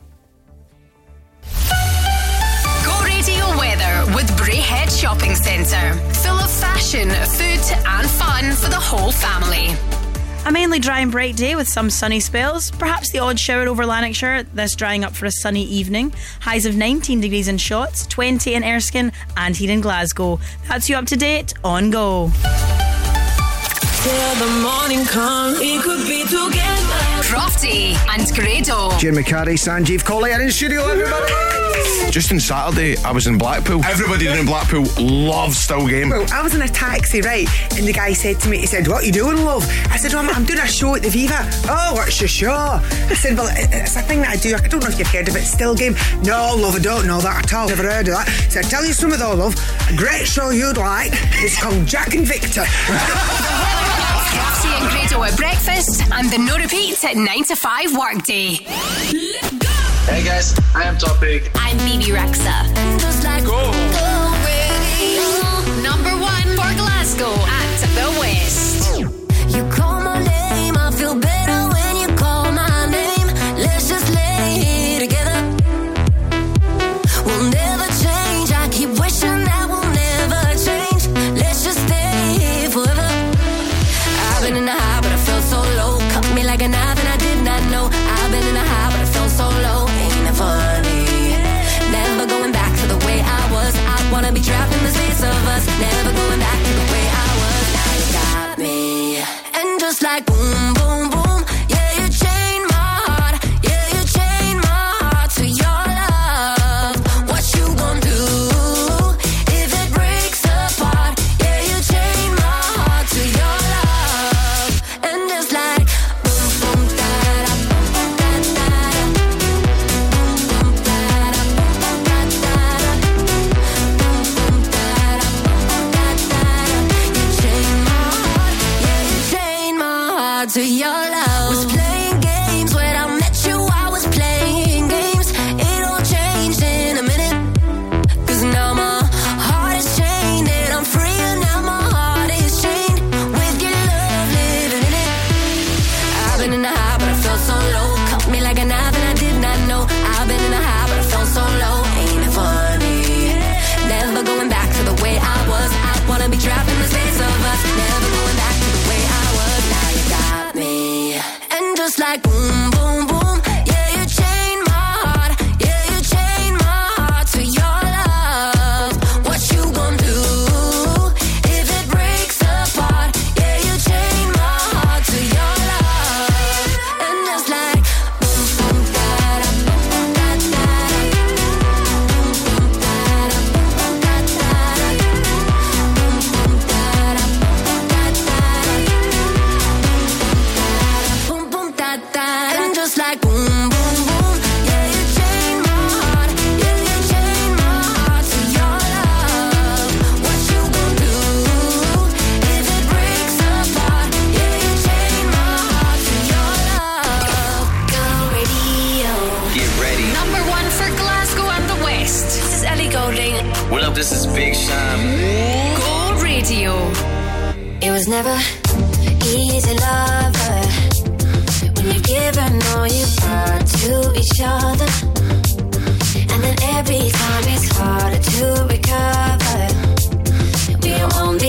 Go Radio weather with Braehead Shopping Centre. Full of fashion, food, and fun for the whole family. A mainly dry and bright day with some sunny spells, perhaps the odd shower over Lanarkshire, this drying up for a sunny evening. Highs of 19 degrees in Shotts, 20 in Erskine, and here in Glasgow. That's you up to date on Go. Till the morning comes, we could be together. Crofty and Grado. Jim McCarty, Sanjeev Kohli are in studio, everybody. Just on Saturday, I was in Blackpool. Everybody in Blackpool loves Still Game. Well, I was in a taxi, right? And the guy said to me, he said, What are you doing, love? I said, well, I'm, I'm doing a show at the Viva. Oh, what's your show? I said, Well, it's a thing that I do. I don't know if you've heard of it. Still Game. No, love, I don't know that at all. Never heard of that. So I tell you something, though, love. A great show you'd like. It's called Jack and Victor. Crofty and Grado at breakfast and the no repeat at 9 to 5 workday. Hey guys, I am Topic. I'm Bebe Rexha. Go! Number one for Glasgow never easy lover. When you give and all you are to each other, and then every time it's harder to recover. We won't.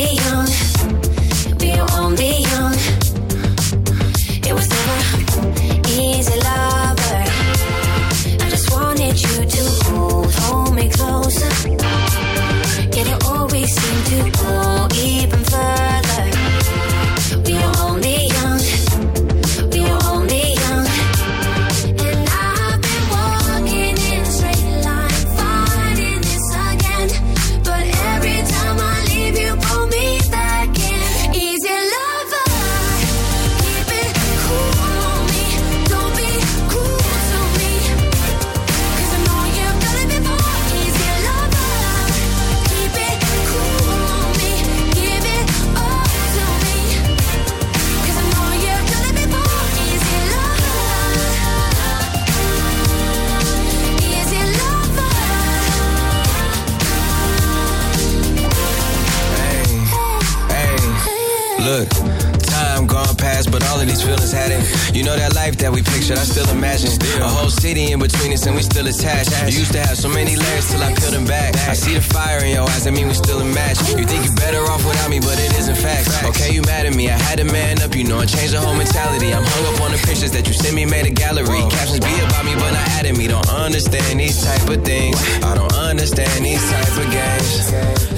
still attached. You used to have so many layers till I peeled them back. I see the fire in your eyes, I mean we still a match. You think you're better off without me, but it isn't fact. Okay, you mad at me, I had to man up, you know I changed the whole mentality. I'm hung up on the pictures that you sent me, made a gallery. Captions be about me, but not at me. Don't understand these type of things. I don't understand these type of games.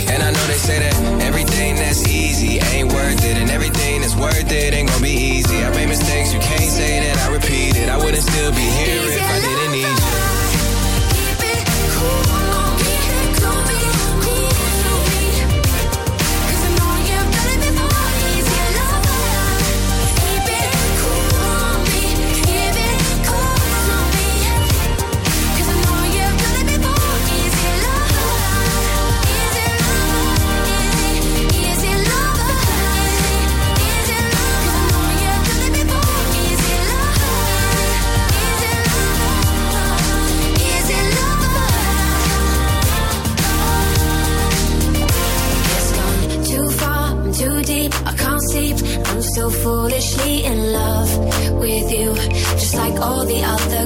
And I know they say that everything that's easy ain't worth it, and everything that's worth it ain't gonna be easy. I made mistakes, you can't say that I repeat it. I wouldn't still be here if I didn't. all the other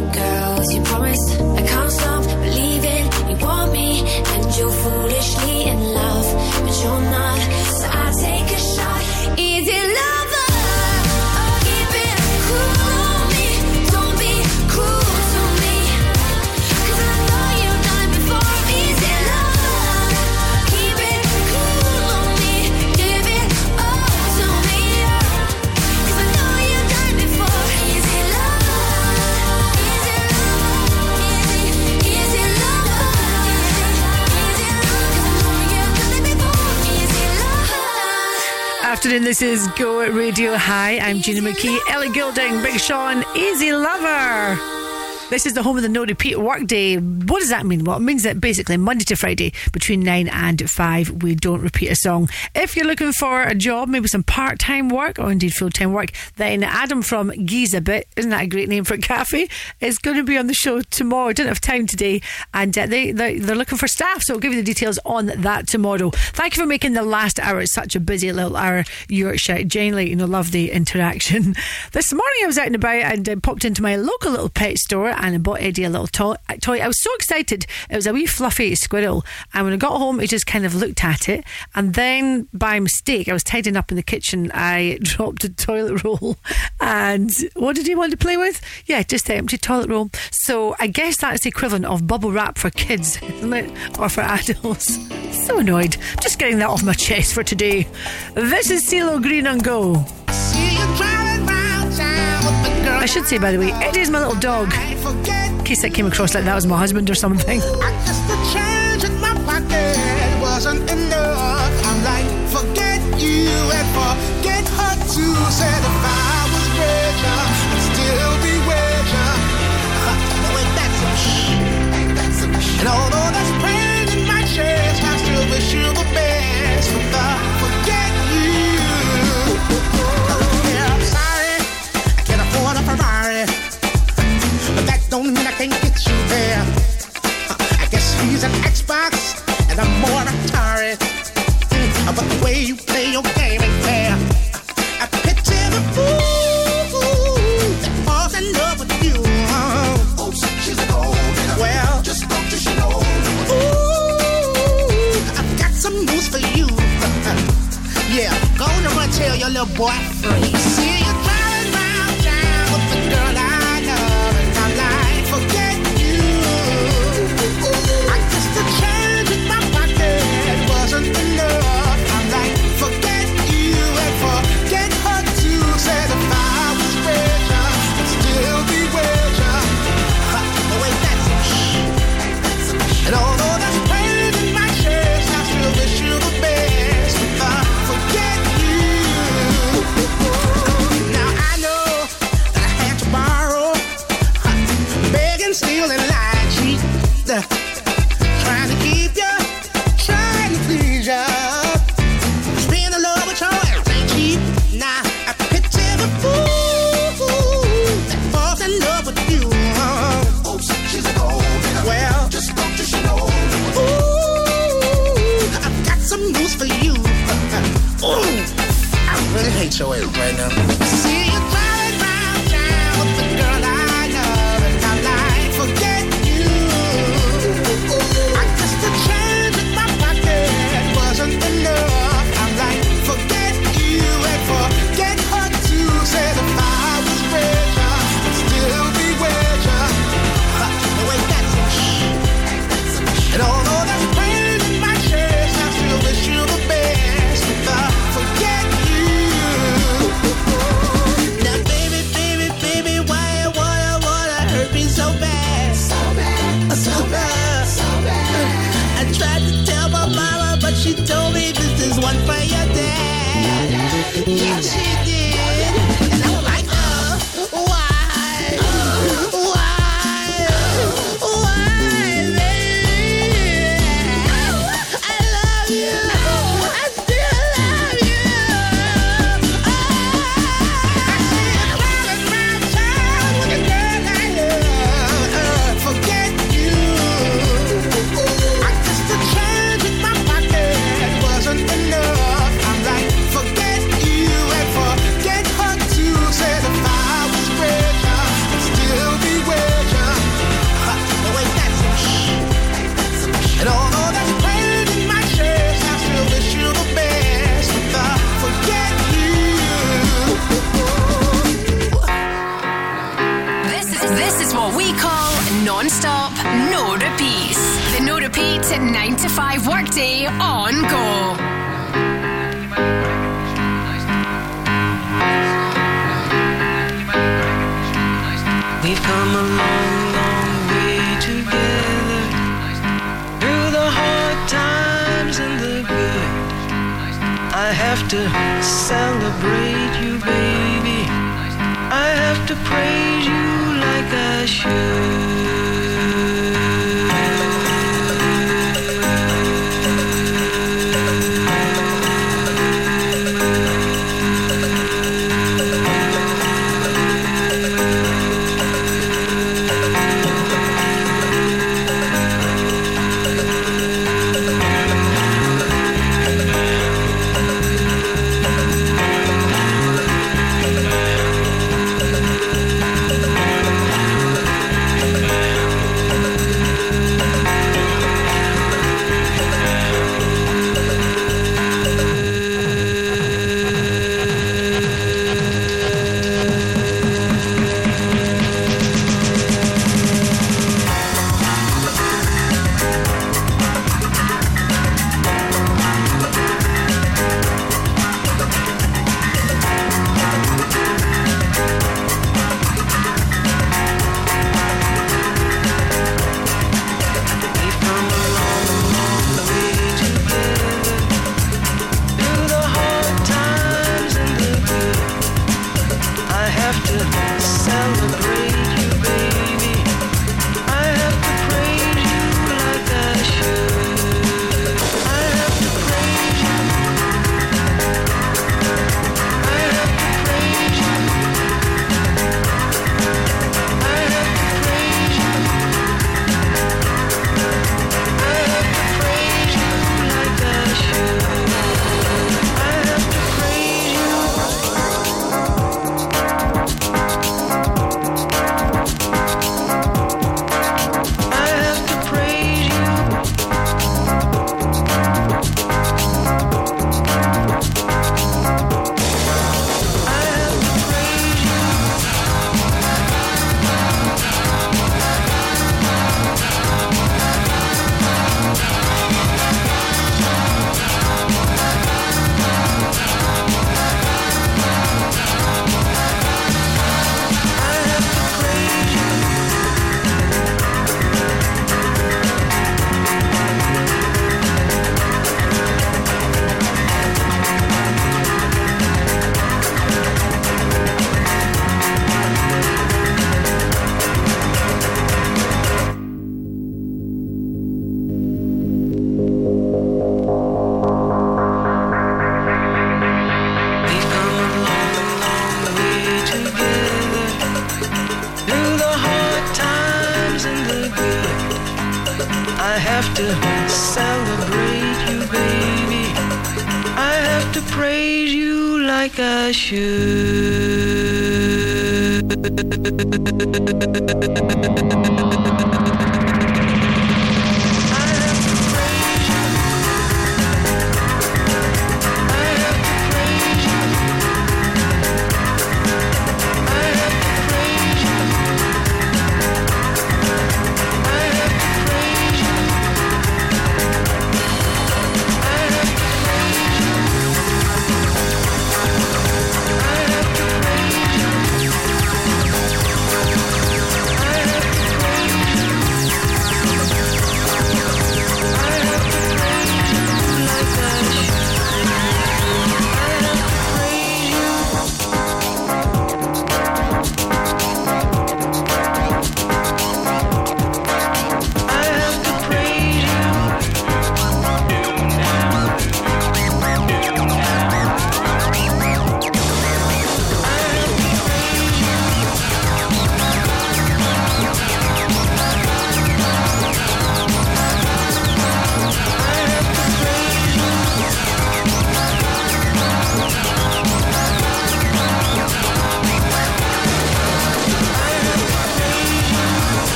afternoon. This is Go Radio Hi, I'm Gina McKie, Ellie Goulding, Big Sean, Easy Lover. This is the home of the no repeat workday. What does that mean? Well, it means that basically Monday to Friday between 9 and 5, we don't repeat a song. If you're looking for a job, maybe some part time work or indeed full time work, then Adam from Giza Bit, isn't that a great name for a cafe, is going to be on the show tomorrow. Didn't have time today, and uh, they, they, they're looking for staff, so I'll give you the details on that tomorrow. Thank you for making the last hour such a busy little hour. You're genuinely, you know, love the interaction. This morning I was out and about and uh, popped into my local little pet store and I bought Eddie a little toy. I was so excited. It was a wee fluffy squirrel. And when I got home, he just kind of looked at it. And then by mistake, I was tidying up in the kitchen. I dropped a toilet roll. And what did he want to play with? Yeah, just the empty toilet roll. So I guess that's the equivalent of bubble wrap for kids, isn't it? Or for adults. So annoyed. Just getting that off my chest for today. This is CeeLo Green and Go. I should say, by the way, Eddie's my little dog. In case that came across like that was my husband or something. Just the don't mean I can't get you there. I guess he's an Xbox and I'm more Atari. But the way you play your game ain't fair. I picture the fool that falls in love with you. Oh, she's a gold Well, just don't you she know. Ooh, I've got some news for you. yeah, go on and tell your little boy free. See Ass right now.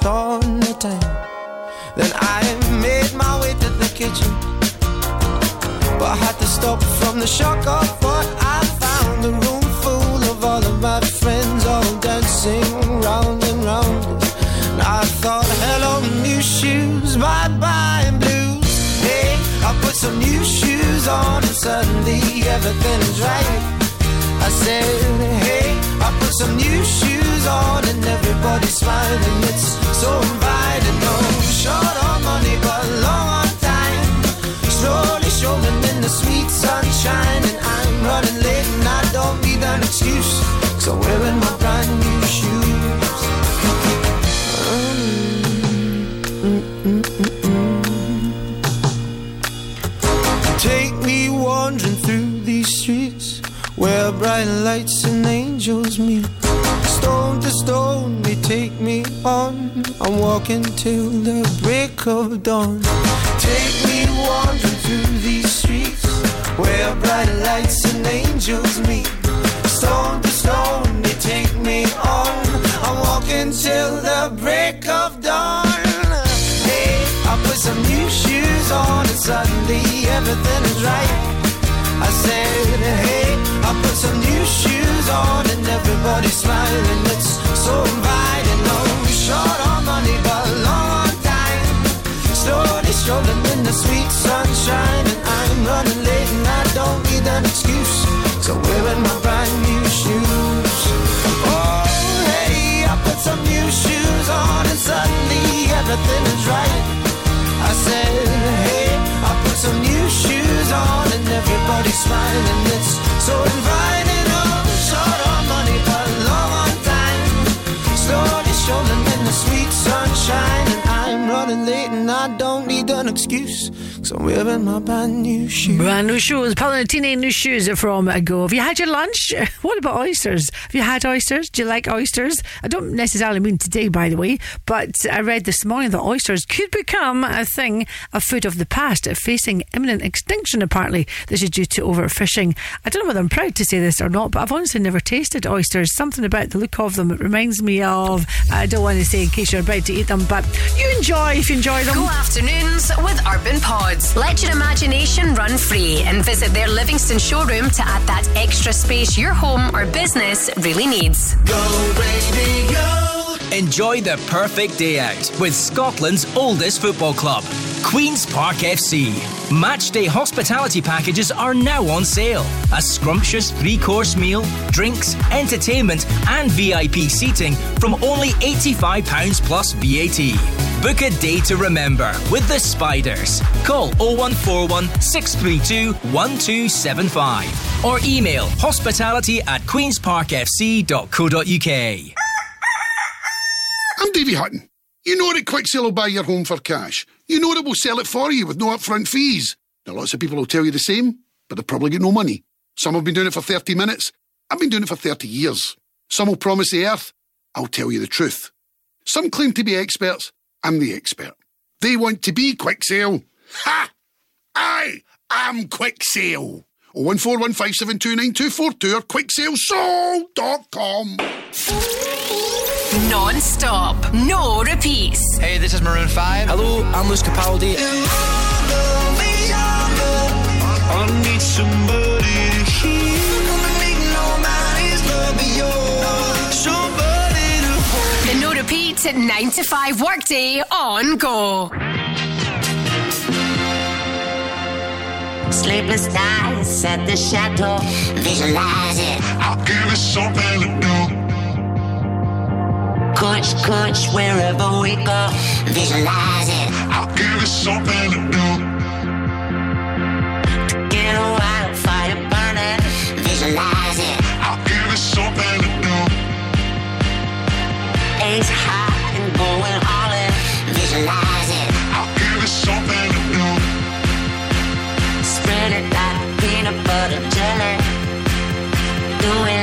I shoes. Brand new shoes. New shoes from Go. Have you had your lunch? What about oysters? Have you had oysters? Do you like oysters? I don't necessarily mean today, by the way, but I read this morning that oysters could become a thing, a food of the past, facing imminent extinction, apparently. This is due to overfishing. I don't know whether I'm proud to say this or not, but I've honestly never tasted oysters. Something about the look of them, it reminds me of, I don't want to say in case you're about to eat them, but you enjoy if you enjoy them. Go afternoons with Urban Pods. Let your imagination run free and visit their Livingston showroom to add that extra space your home or business really needs. Go, baby, go. Enjoy the perfect day out with Scotland's oldest football club, Queen's Park FC. Matchday hospitality packages are now on sale. A scrumptious three course meal, drinks, entertainment, and VIP seating from only £85 plus VAT. Book a day to remember with the Spiders. Call 0141 632 1275 or email hospitality at queensparkfc.co.uk. I'm Davy Hutton. You know that Quicksale will buy your home for cash. You know that we'll sell it for you with no upfront fees. Now, lots of people will tell you the same, but they've probably got no money. Some have been doing it for 30 minutes. I've been doing it for 30 years. Some will promise the earth. I'll tell you the truth. Some claim to be experts. I'm the expert. They want to be Quicksale. Ha! I am Quicksale. 01415729242 or quicksalesoul.com non-stop, no repeats. Hey, this is Maroon 5. Hello, I'm Lewis Capaldi. I need somebody to no repeat at 9 to 5 workday on go. Sleepless nights at the chateau. Visualize it. I'll give it something to do. Coach, coach, wherever we go, visualize it. I'll give you something to do. To get a wildfire burning, visualize it. I'll give you something to do. It's hot and going all in, visualize it. I'll give you something to do. Spread it like peanut butter jelly. do it.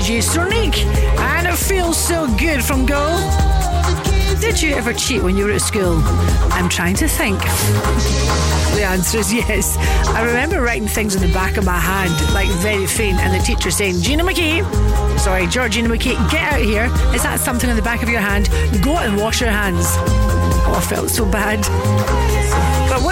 DJ, Sonic. And it feels so good from Go. Did you ever cheat when you were at school? I'm trying to think. The answer is yes. I remember writing things on the back of my hand, like very faint, and the teacher saying, Gina McKie, sorry, Georgina McKie, get out here. Is that something on the back of your hand? Go and wash your hands. Oh, I felt so bad.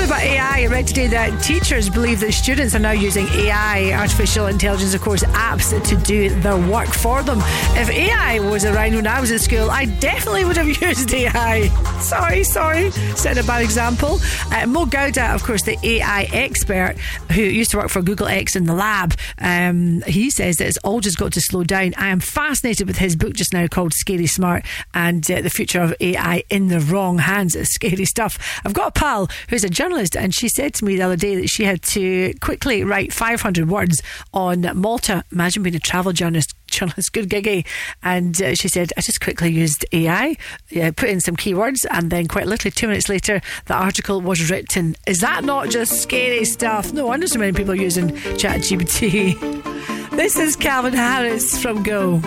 About AI? I read today that teachers believe that students are now using AI, artificial intelligence, of course, apps to do their work for them. If AI was around when I was in school, I definitely would have used AI. Sorry, sorry. Set a bad example. Uh, Mo Gawdat, of course, the AI expert who used to work for Google X in the lab, um, he says that it's all just got to slow down. I am fascinated with his book just now called Scary Smart and uh, the future of AI in the wrong hands. It's scary stuff. I've got a pal who's a journalist, and she said to me the other day that she had to quickly write 500 words on Malta. Imagine being a travel journalist. Journalist, good giggy. And uh, she said, I just quickly used AI, yeah, put in some keywords, and then quite literally two minutes later, the article was written. Is that not just scary stuff? No wonder so many people are using ChatGPT. This is Calvin Harris from Go.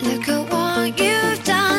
Look at what you've done.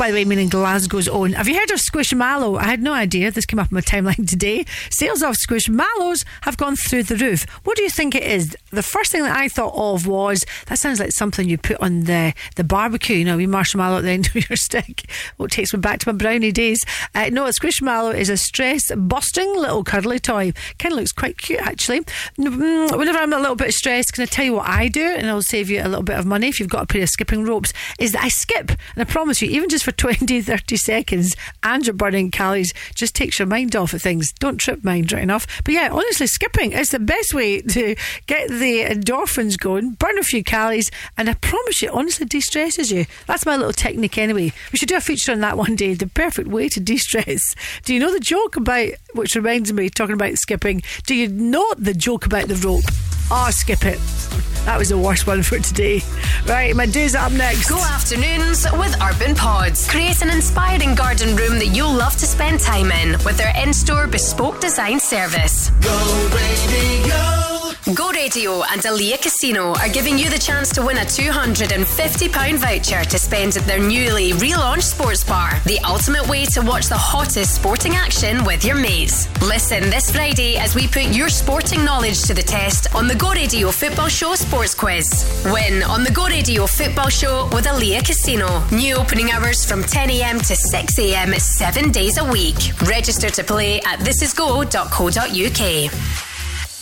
By the way, meaning Glasgow's own. Have you heard of Squishmallow? I had no idea. This came up on my timeline today. Sales of Squishmallows have gone through the roof. What do you think it is? The first thing that I thought of was that sounds like something you put on the, the barbecue, you know, we marshmallow at the end of your stick. What takes me back to my brownie days. Uh, no, a Squishmallow is a stress busting little cuddly toy. Kind of looks quite cute, actually. Mm, Whenever I'm a little bit stressed, can I tell you what I do? And I'll save you a little bit of money if you've got a pair of skipping ropes. Is that I skip. And I promise you, even just for 20, 30 seconds, and you're burning calories, just takes your mind off of things. Don't trip mind right enough. But yeah, honestly, skipping is the best way to get the endorphins going, burn a few calories, and I promise you, honestly, de stresses you. That's my little technique anyway. We should do a feature on that one day. The perfect way to de stress. Do you know the joke about, which reminds me, talking about skipping, do you know the joke about the rope? Oh, skip it. That was the worst one for today. Right, my do's up next. Go afternoons with Urban Pods. Create an inspiring garden room that you'll love to spend time in with their in store bespoke design service. Go radio. Go Radio and Alea Casino are giving you the chance to win a £250 voucher to spend at their newly relaunched sports bar. The ultimate way to watch the hottest sporting action with your mates. Listen this Friday as we put your sporting knowledge to the test on the Go Radio Football Show Sports Quiz. Win on the Go Radio Football Show with Alea Casino. New opening hours from 10am to 6am, seven days a week. Register to play at thisisgo.co.uk.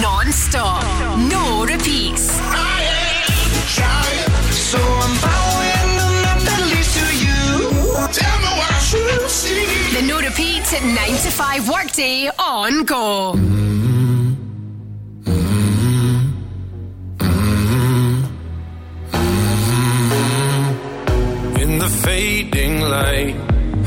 Non stop. No repeats. So I'm bowing bellies to you. Tell me what I should see. The no repeat 9 to 5 workday on go. In the fading light,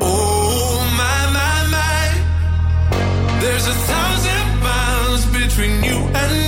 Oh there's a thousand miles between you and I.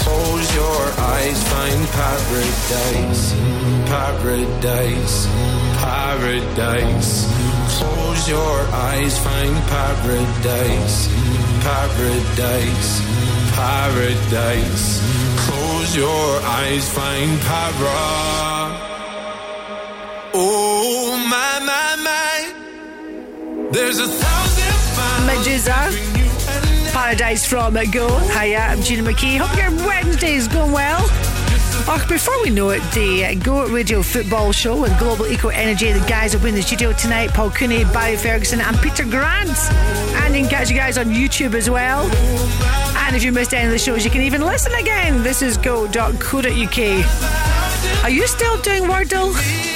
Close your eyes, find paradise, paradise, paradise. Close your eyes, find paradise, paradise, paradise. Close your eyes, find para. Oh my my my, there's a thousand miles. Meduza. Paradise from Go. Hiya, I'm Gina McKie. Hope your Wednesday is going well. Oh, before we know it, the Go Radio Football Show with Global Eco Energy. The guys will be in the studio tonight. Paul Cooney, Barry Ferguson, and Peter Grant. And you can catch you guys on YouTube as well. And if you missed any of the shows, you can even listen again. This is go.co.uk. Are you still doing Wordle?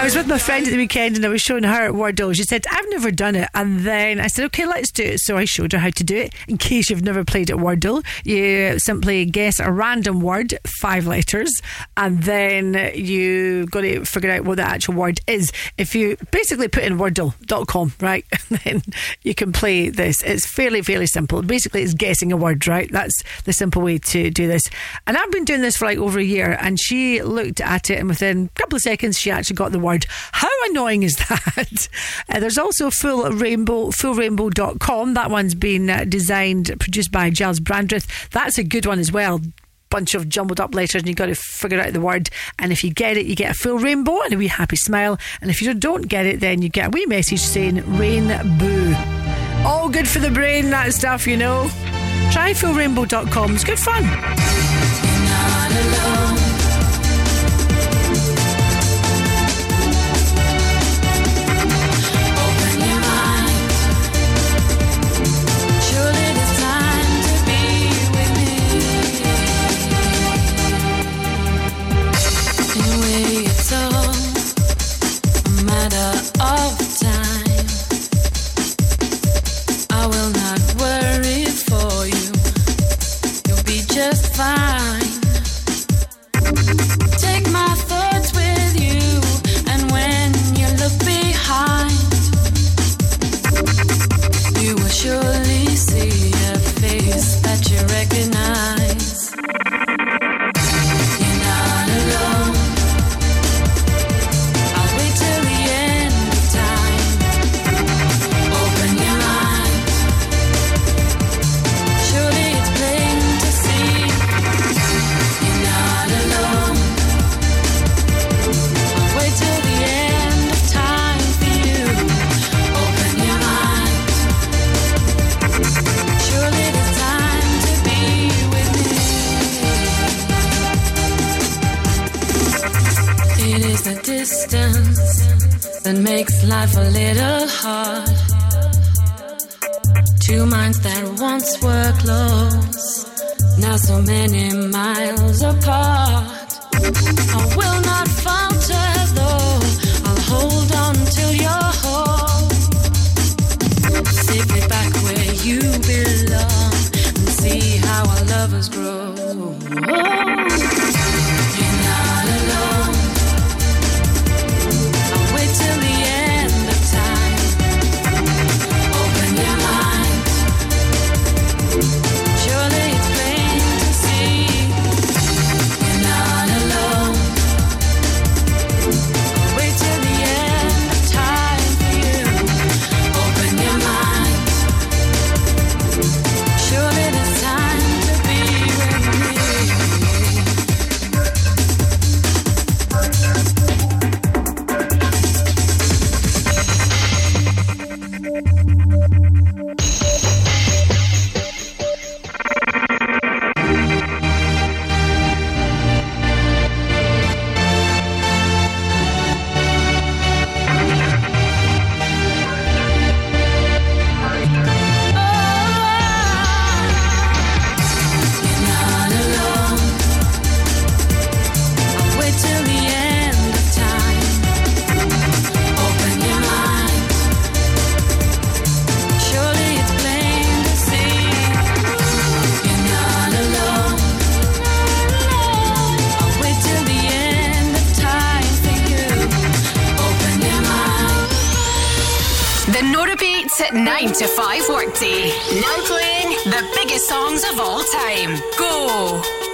I was with my friend at the weekend and I was showing her Wordle. She said, I've never done it. And then I said, okay, let's do it. So I showed her how to do it. In case you've never played at Wordle, you simply guess a random word, five letters, and then you got to figure out what the actual word is. If you basically put in wordle.com, right, then you can play this. It's fairly, fairly simple. Basically, it's guessing a word, right? That's the simple way to do this. And I've been doing this for like over a year, and she looked at it, and within a couple of seconds, she actually got the word. How annoying is that? Uh, there's also full rainbow, fullrainbow.com. That one's been uh, designed, produced by Giles Brandreth. That's a good one as well. Bunch of jumbled up letters, and you've got to figure out the word. And if you get it, you get a full rainbow and a wee happy smile. And if you don't get it, then you get a wee message saying rainbow. All good for the brain, that stuff, you know. Try fullrainbow.com. It's good fun. fine. That makes life a little hard. Two minds that once were close, now so many miles apart. I will not falter though, I'll hold on till you're home. Safely back where you belong and see how our lovers grow. To 5 workday. Now playing the biggest songs of all time. Go!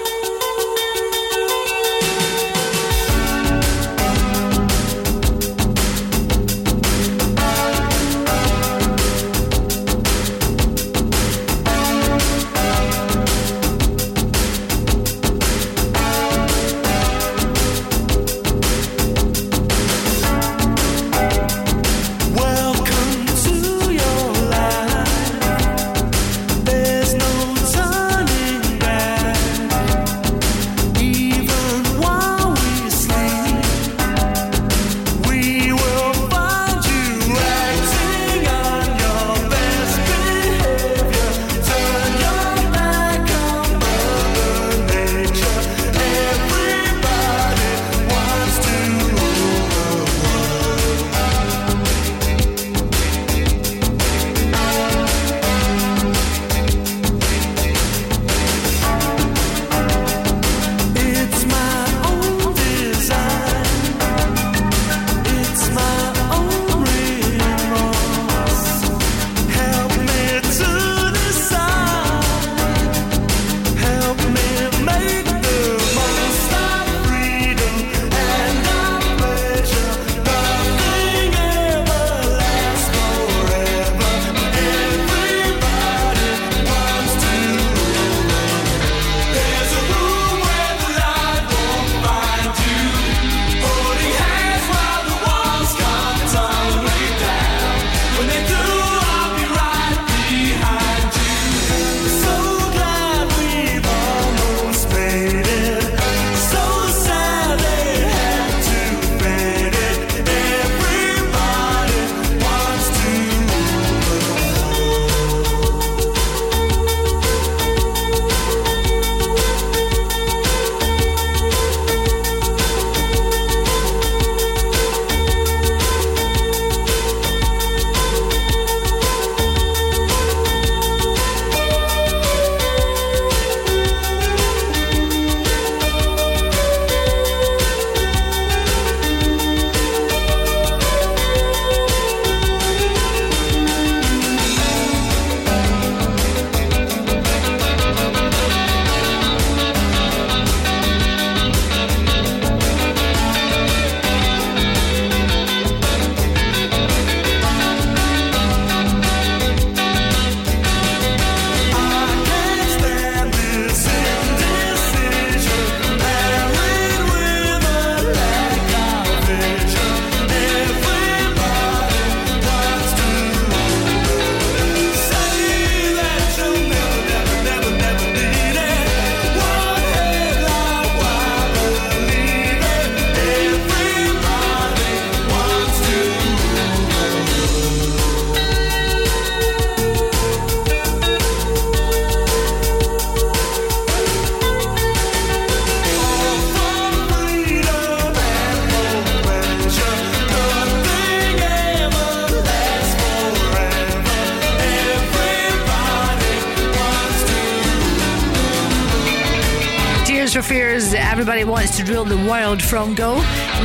Rule the from Go.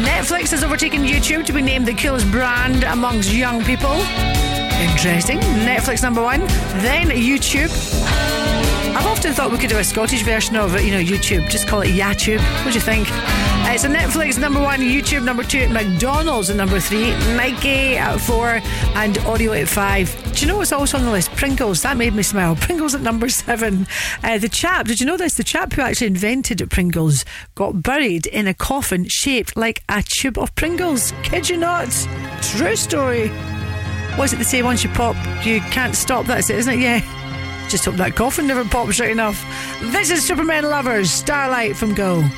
Netflix has overtaken YouTube to be named the coolest brand amongst young people. Interesting. Netflix number one, then YouTube. I've often thought we could do a Scottish version of it, you know, YouTube. Just call it YouTube. What do you think? Uh, so Netflix number one, YouTube number two, McDonald's at number three, Nike at four, and Audio at five. Do you know what's also on the list? Pringles. That made me smile. Pringles at number seven. Uh, the chap, did you know this? The chap who actually invented Pringles got buried in a coffin shaped like a tube of Pringles. Kid you not? True story. Was it the same Once you pop, you can't stop. That's it, isn't it? Yeah. Just hope that coffin never pops right enough. This is Supermen Lovers, Starlight from Go.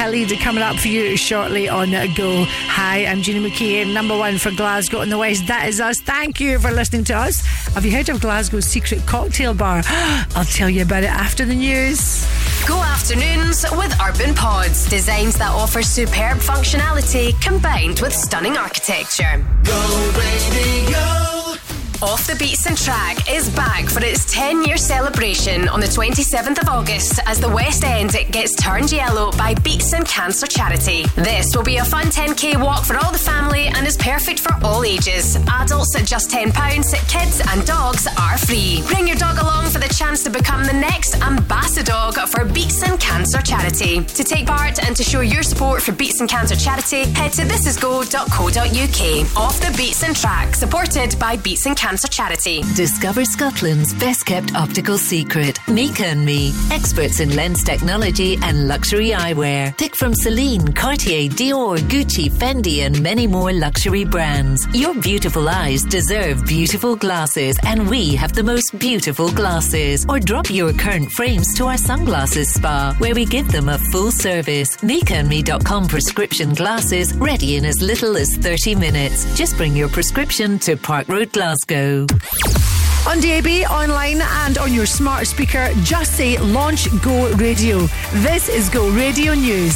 DJ Khaled coming up for you shortly on Go. Hi, I'm Gina McKie, number one for Glasgow in the West. That is us. Thank you for listening to us. Have you heard of Glasgow's secret cocktail bar? I'll tell you about it after the news. Go afternoons with Urban Pods. Designs that offer superb functionality combined with stunning architecture. Go radio. Off the Beatson Track is back for its 10 year celebration on the 27th of August as the West End gets turned yellow by Beatson Cancer Charity. This will be a fun 10k walk for all the family and is perfect for all ages. Adults at just £10, kids and dogs are free. Bring your dog along for the chance to become the next ambassador for Beatson Cancer Charity. To take part and to show your support for Beatson Cancer Charity, head to thisisgo.co.uk. Off the Beatson track, supported by Beatson Cancer Charity. Discover Scotland's best kept optical secret, Mika and Me, experts in lens technology and luxury eyewear. Pick from Celine, Cartier, Dior, Gucci, Fendi, and many more luxury brands. Your beautiful eyes deserve beautiful glasses, and we have the most beautiful glasses. Or drop your current frames to our sunglasses spa, where we give them a full service. MikaandMe.com prescription glasses ready in as little as 30 minutes. Just bring your prescription to Park Road, Glasgow. On DAB, online, and on your smart speaker, just say Launch Go Radio. This is Go Radio News.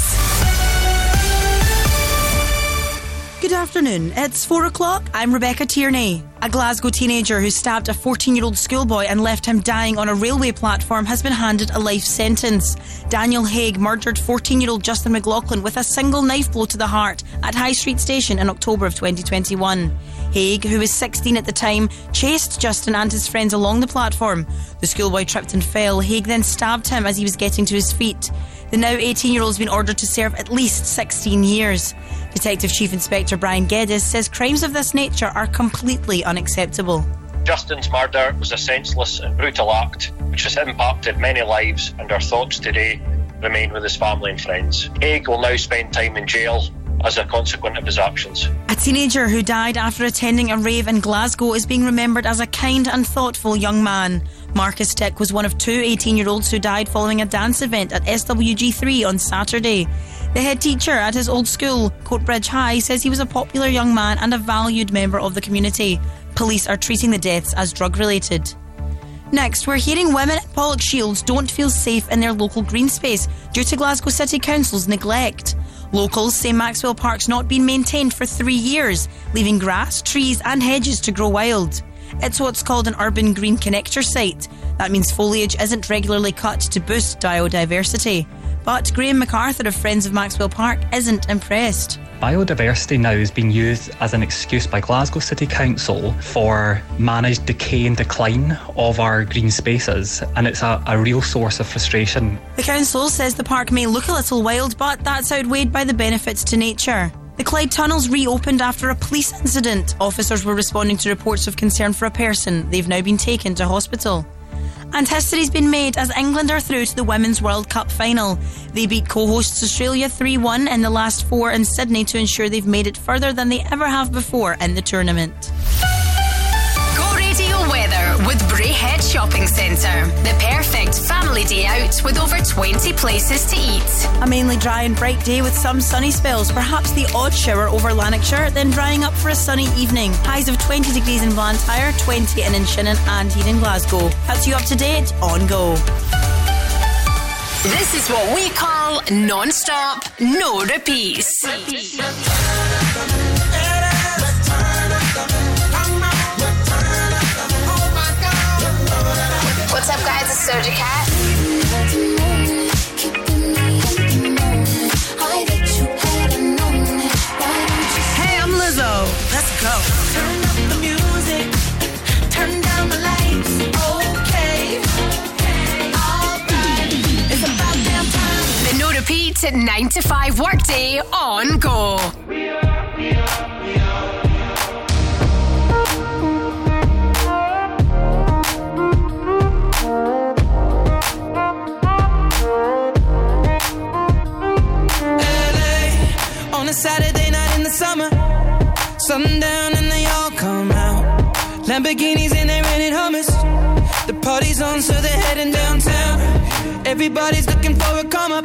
Good afternoon. It's four o'clock. I'm Rebecca Tierney. A Glasgow teenager who stabbed a 14 year old schoolboy and left him dying on a railway platform has been handed a life sentence. Daniel Haig murdered 14 year old Justin McLaughlin with a single knife blow to the heart at High Street Station in October of 2021. Haig, who was 16 at the time, chased Justin and his friends along the platform. The schoolboy tripped and fell. Haig then stabbed him as he was getting to his feet. The now 18 year old has been ordered to serve at least 16 years. Detective Chief Inspector Brian Geddes says crimes of this nature are completely unacceptable. Justin's murder was a senseless and brutal act which has impacted many lives, and our thoughts today remain with his family and friends. Haig will now spend time in jail as a consequence of his actions. A teenager who died after attending a rave in Glasgow is being remembered as a kind and thoughtful young man. Marcus Dick was one of two 18 year olds who died following a dance event at SWG3 on Saturday. The head teacher at his old school, Coatbridge High, says he was a popular young man and a valued member of the community. Police are treating the deaths as drug related. Next, we're hearing women at Pollokshields don't feel safe in their local green space due to Glasgow City Council's neglect. Locals say Maxwell Park's not been maintained for three years, leaving grass, trees, and hedges to grow wild. It's what's called an urban green connector site. That means foliage isn't regularly cut to boost biodiversity. But Graham MacArthur of Friends of Maxwell Park isn't impressed. Biodiversity now is being used as an excuse by Glasgow City Council for managed decay and decline of our green spaces, and it's a, a real source of frustration. The council says the park may look a little wild, but that's outweighed by the benefits to nature. The Clyde tunnels reopened after a police incident. Officers were responding to reports of concern for a person. They've now been taken to hospital. And history's been made as England are through to the Women's World Cup final. They beat co hosts Australia 3 1 in the last four in Sydney to ensure they've made it further than they ever have before in the tournament. Go Radio Weather with Braehead Shopping Centre. The perfect family day out with over 20 places to eat. A mainly dry and bright day with some sunny spells, perhaps the odd shower over Lanarkshire, then drying up for a sunny evening. Highs of 20 degrees in Blantyre, 20 in Inchinnan, and here in Glasgow. That's you up to date on Go. This is what we call non stop, no repeats. What's up, Doja Cat. Hey, I'm Lizzo. Let's go. Turn up the music, turn down the lights. Okay. Alright. It's about damn time. The no repeat 9 to 5 workday on Go. Lamborghinis and they rented Hummers. The party's on, so they're heading downtown. Everybody's looking for a come up,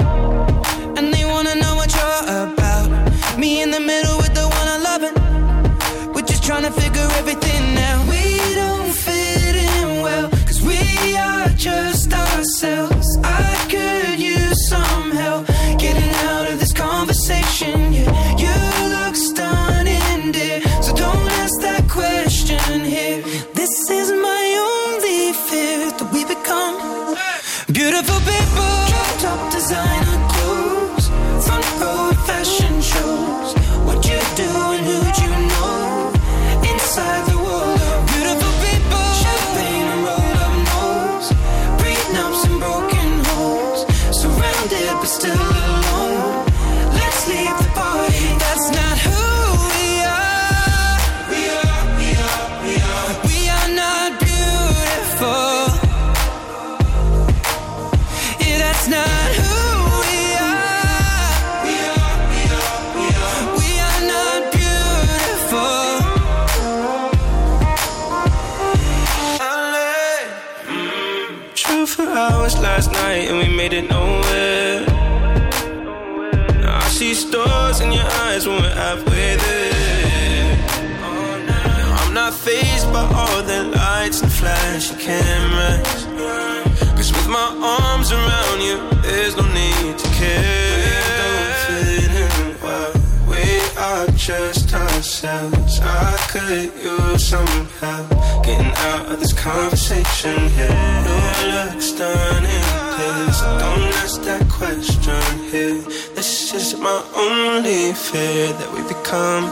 I could use some help getting out of this conversation here. Your looks in this. Don't ask that question here. This is my only fear that we become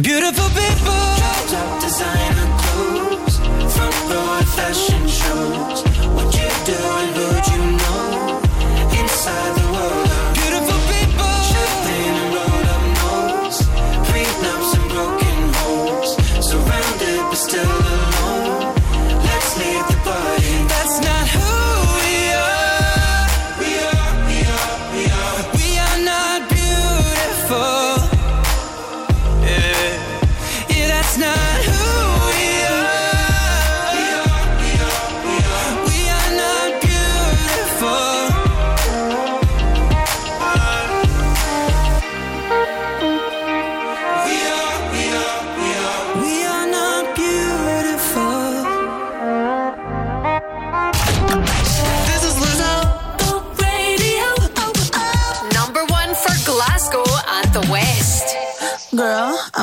beautiful people. Dropped up designer clothes, front row fashion shows. What you do and who'd you know? Inside the world still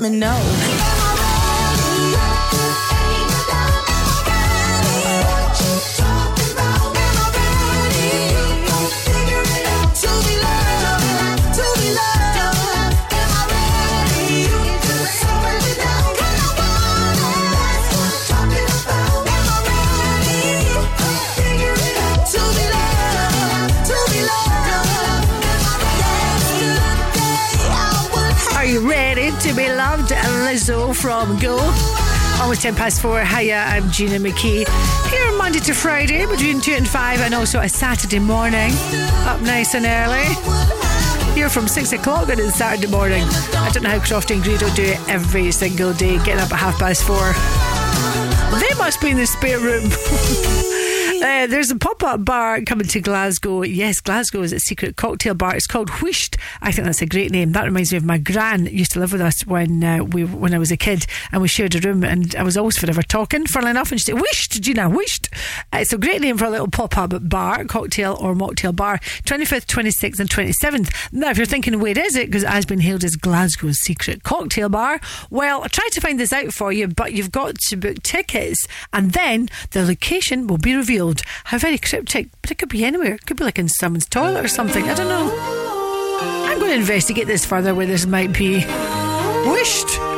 let me know. From Go. Almost 10 past four. Hiya, I'm Gina McKie. Here Monday to Friday between 2 and 5, and also a Saturday morning. Up nice and early. Here from 6 o'clock on a Saturday morning. I don't know how Crofty and Greedo do it every single day, getting up at half past four. They must be in the spare room. Uh, there's a pop up bar coming to Glasgow. Yes, Glasgow is a secret cocktail bar. It's called Whisht. I think that's a great name. That reminds me of my gran used to live with us when uh, we when I was a kid and we shared a room and I was always forever talking, funnily enough, and she'd say, Whisht, Gina, Whisht. Uh, it's a great name for a little pop up bar, cocktail or mocktail bar. 25th, 26th, and 27th. Now, if you're thinking, where is it? Because it has been hailed as Glasgow's secret cocktail bar. Well, I tried to find this out for you, but you've got to book tickets and then the location will be revealed. How very cryptic, but it could be anywhere. It could be like in someone's toilet or something. I don't know. I'm going to investigate this further where this might be. Whisht.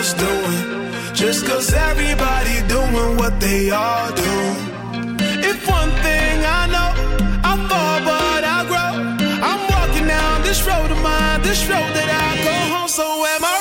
Else doing, just cause everybody doing what they all do. If one thing I know, I fall but I grow. I'm walking down this road of mine, this road that I go home. So am I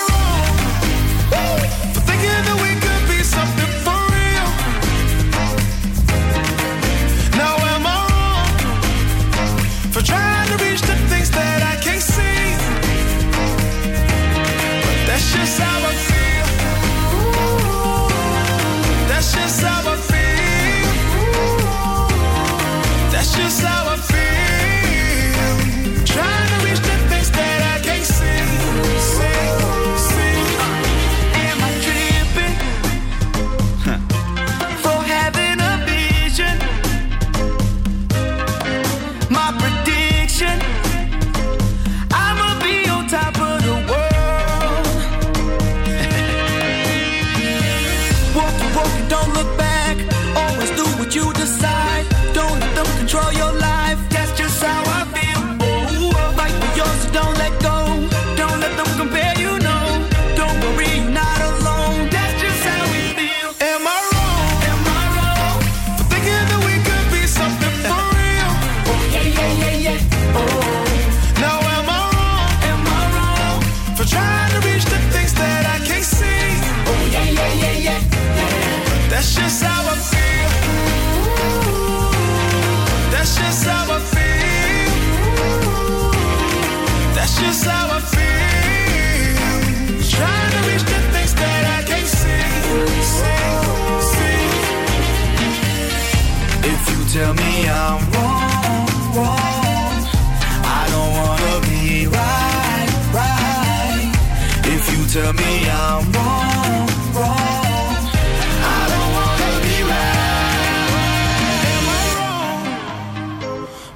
tell me I'm wrong, wrong, I don't wanna be wrong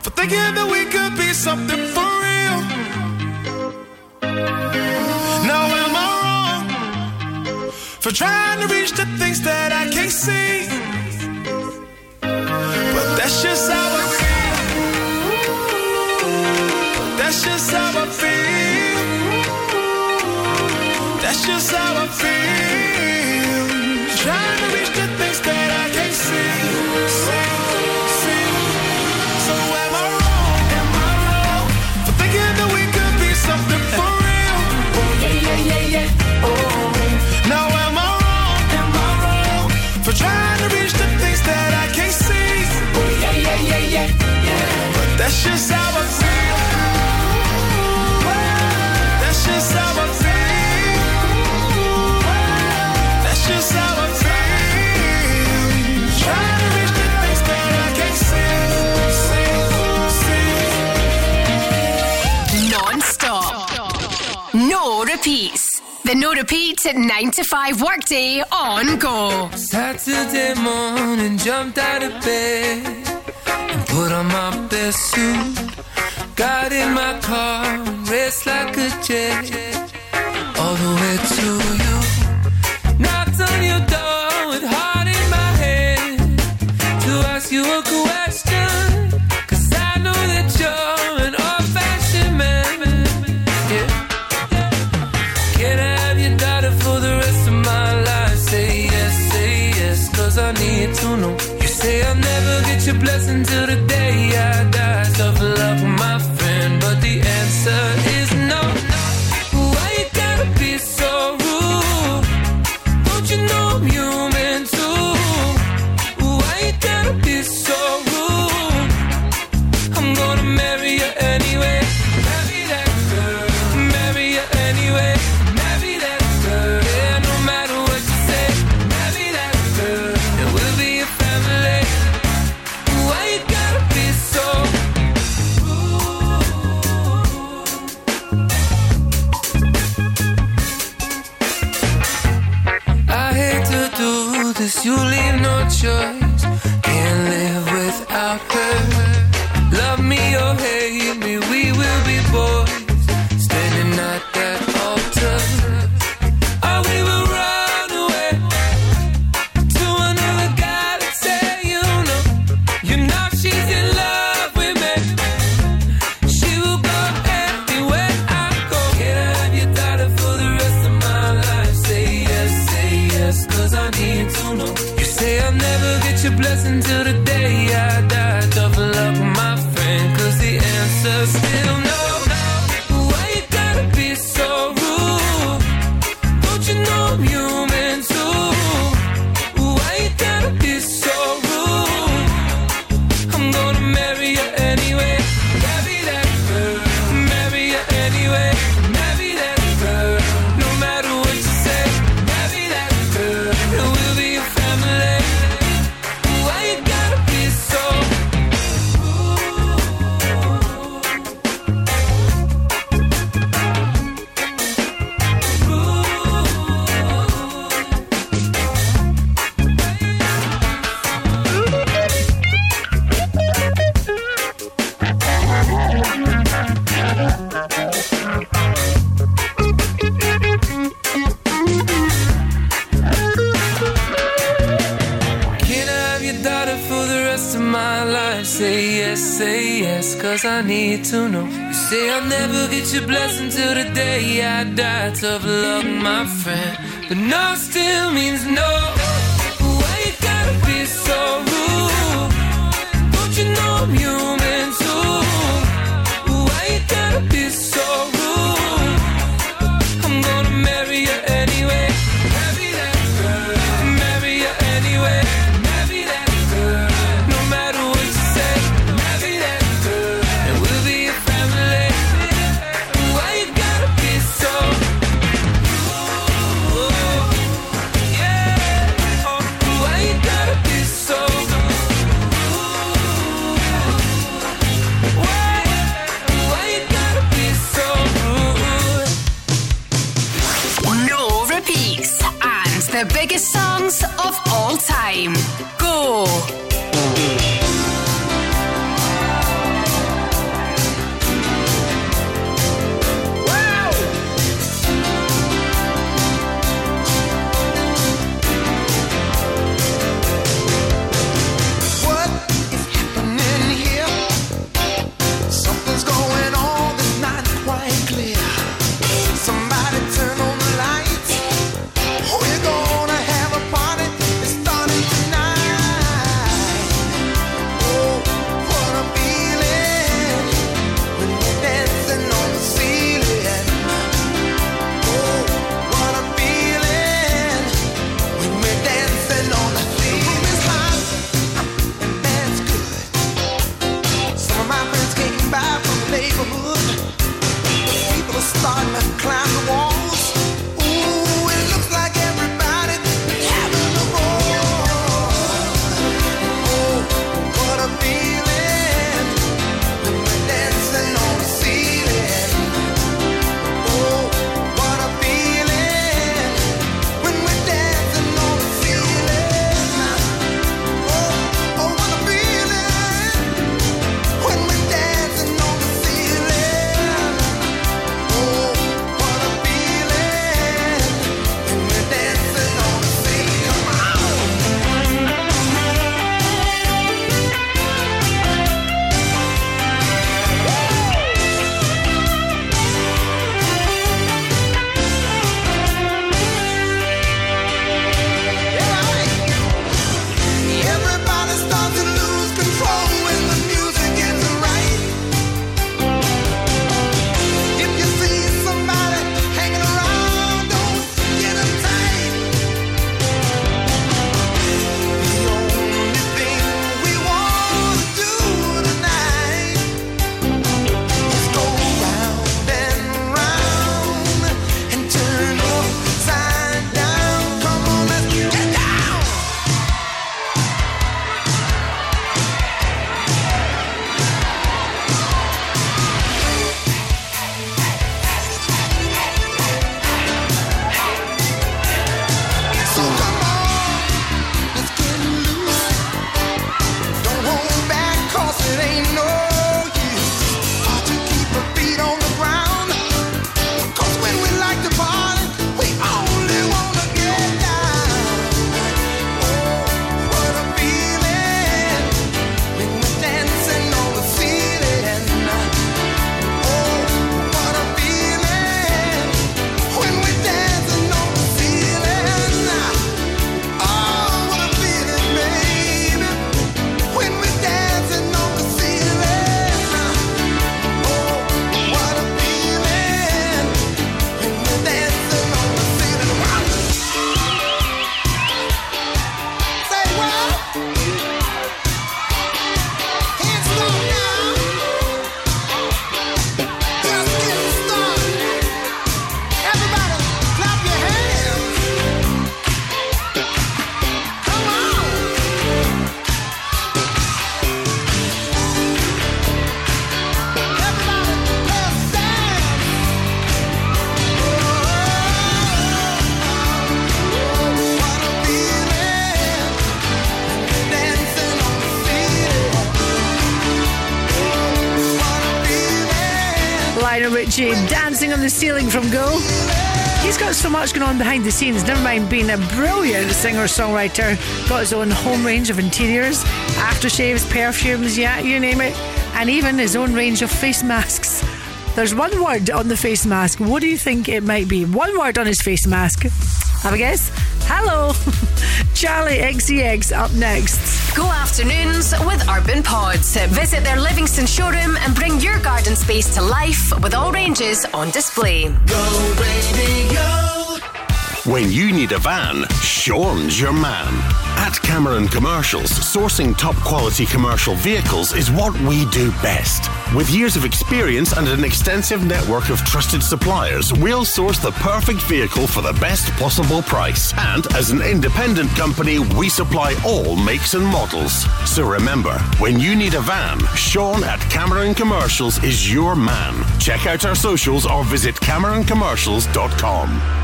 for thinking that we could be something for real? Now am I wrong for trying to reach the things that I can't see? But that's just how repeats. The no repeat at 9 to 5 workday on go. Saturday morning, jumped out of bed put on my best suit. Got in my car, raced like a jet all the way to you. Knocked on your door with heart in my head to ask you a question. Your blessing till the day I die. Tough love, my friend, but the answer friend. But the ceiling from Go. He's got so much going on behind the scenes, never mind being a brilliant singer songwriter. Got his own home range of interiors, aftershaves, perfumes, yeah, you name it, and even his own range of face masks. There's one word on the face mask. What do you think it might be? One word on his face mask. Have a guess? Hello, Charli XCX up next. Go afternoons with Urban Pods. Visit their Livingston showroom and bring your garden space to life with all ranges on display. Go radio. When you need a van, Sean's your man. At Cameron Commercials, sourcing top quality commercial vehicles is what we do best. With years of experience and an extensive network of trusted suppliers, we'll source the perfect vehicle for the best possible price. And as an independent company, we supply all makes and models. So remember, when you need a van, Sean at Cameron Commercials is your man. Check out our socials or visit CameronCommercials.com.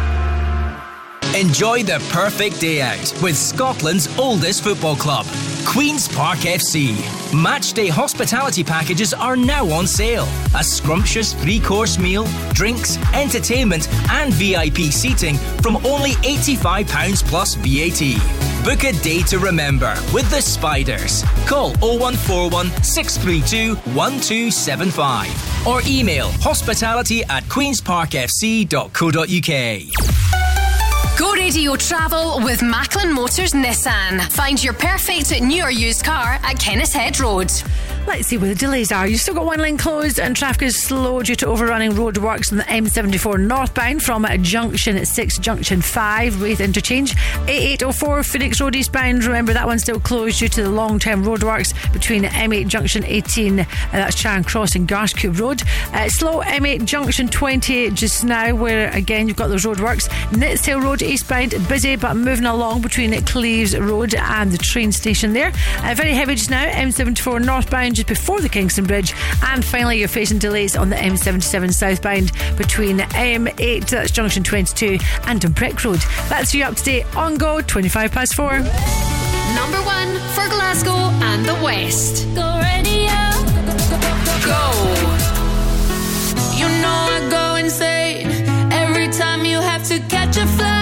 Enjoy the perfect day out with Scotland's oldest football club, Queen's Park FC. Matchday hospitality packages are now on sale. A scrumptious three course meal, drinks, entertainment, and VIP seating from only £85 plus VAT. Book a day to remember with the Spiders. Call 0141 632 1275 or email hospitality at queensparkfc.co.uk. Go radio travel with Macklin Motors Nissan. Find your perfect new or used car at Kennishead Road. Let's see where the delays are. You've still got one lane closed and traffic is slow due to overrunning roadworks on the M74 northbound from Junction 6, Junction 5, with interchange. 8804 Phoenix Road eastbound. Remember that one's still closed due to the long term roadworks between M8 Junction 18, uh, that's Charing Cross and Garscube Road. Uh, slow M8 Junction 20 just now, where again you've got those roadworks. Nitshill Road eastbound, busy but moving along between Cleeves Road and the train station there. Uh, very heavy just now, M74 northbound just before the Kingston Bridge. And finally, you're facing delays on the M77 southbound between M8, that's Junction 22, and Dumbreck Road. That's you up to date on Go, 25 past 4. Number one for Glasgow and the West. Go radio. Go. You know I go insane every time you have to catch a flight.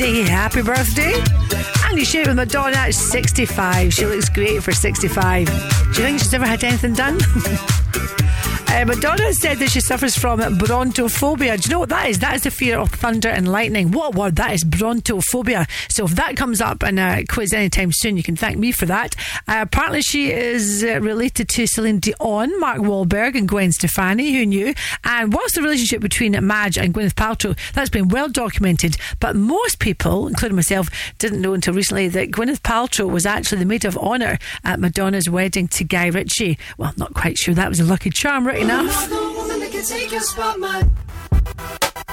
Birthday. Happy birthday. And you share it with Madonna at 65. She looks great for 65. Do you think she's ever had anything done? Uh, Madonna said that she suffers from brontophobia. Do you know what that is? That is the fear of thunder and lightning. What a word that is, brontophobia. So if that comes up in a quiz anytime soon, you can thank me for that. Uh, apparently, she is uh, related to Celine Dion, Mark Wahlberg, and Gwen Stefani. Who knew? And what's the relationship between Madge and Gwyneth Paltrow? That's been well documented, but most people, including myself, didn't know until recently that Gwyneth Paltrow was actually the maid of honour at Madonna's wedding to Guy Ritchie. Well, not quite sure that was a lucky charm, right enough.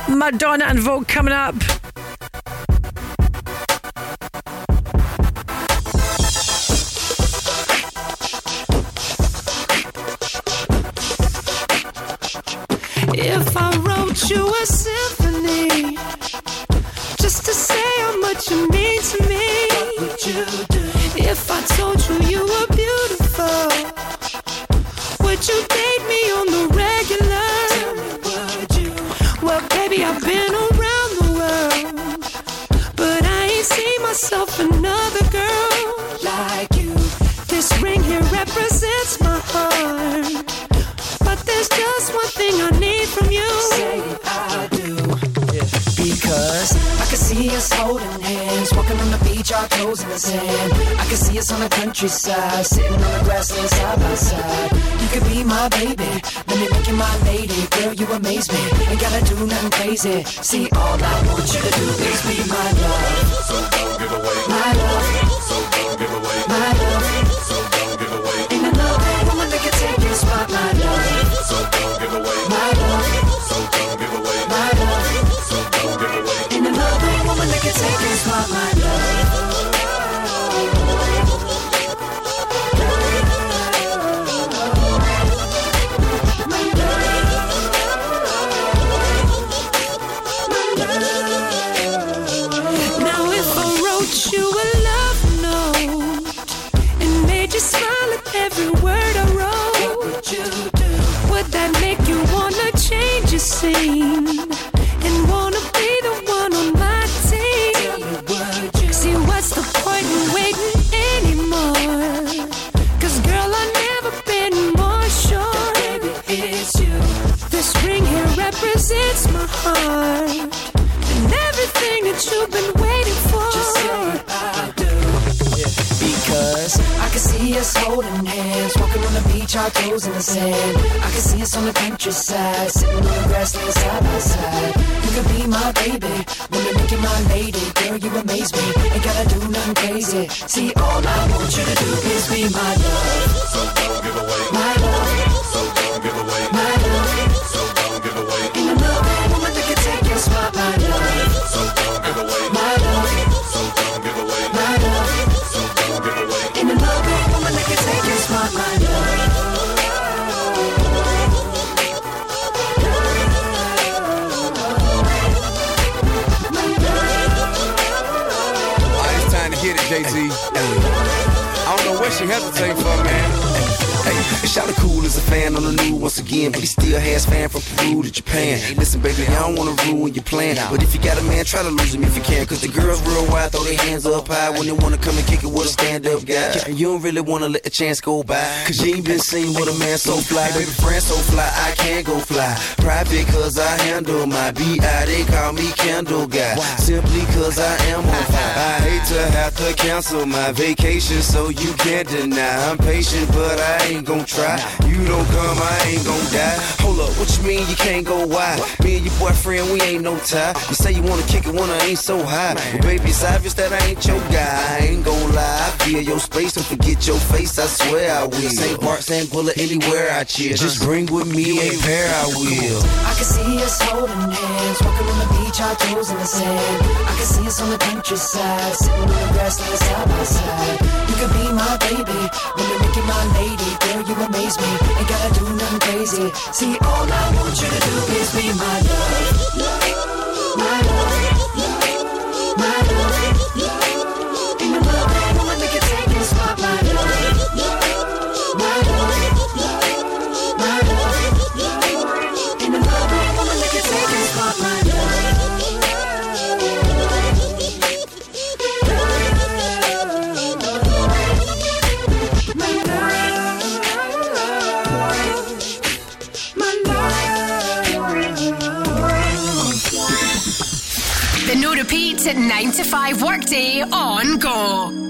Madonna and Vogue coming up. If I wrote you a symphony just to say how much you mean to me, what would you do? If I holding hands, walking on the beach, our toes in the sand. I can see us on the countryside, sitting on the grassland side by side. You could be my baby, let me make you my lady. Girl, you amaze me, ain't gotta do nothing crazy. See, all I want you to do is be my love. So don't give away. My love, So don't give away. my love. So don't give away. Ain't another woman that can take your spot, my love. So don't give away. That can take your spot, my I can see us on the countryside, sitting on the grassland side by side. You could be my baby, when you make you my lady. Girl, you amaze me, ain't gotta do nothing crazy. See, all I want you to do is be my love. So don't give away. Hesitating for, man. Hey, Shout cool as a fan on the new once again, but he still has fan from Peru to Japan. Hey, listen, baby, I don't wanna ruin your plan. But if you got a man, try to lose him if you can. Cause the girls real wild, throw their hands up high when they wanna come and kick it with a stand up guy. And you don't really wanna let the chance go by. Cause you ain't been seen with a man so fly. Baby, friend so fly, I can't go fly. Private cause I handle my BI, they call me Candle Guy. Simply cause I am on fire. I hate to have to cancel my vacation, so you can't deny. I'm patient, but I ain't gon' try. You don't come, I ain't gon' die. Hold up, what you mean you can't go wide? Me and your boyfriend, we ain't no tie. You say you wanna kick it when I ain't so high. But baby, it's obvious that I ain't your guy. I ain't gon' lie. I feel your space, don't forget your face, I swear I will. St. Bart, St. Bullet, anywhere I cheer. Just bring with me a pair, I will. I can see us holding hands, walking on the our toes in the sand. I can see us on the countryside, sitting on the grassland side by side. You could be my baby, when you make you my lady. Girl, you amaze me, ain't gotta do nothing crazy. See, all I want you to do is be my love. My love. Repeat 9 to 5 workday on go.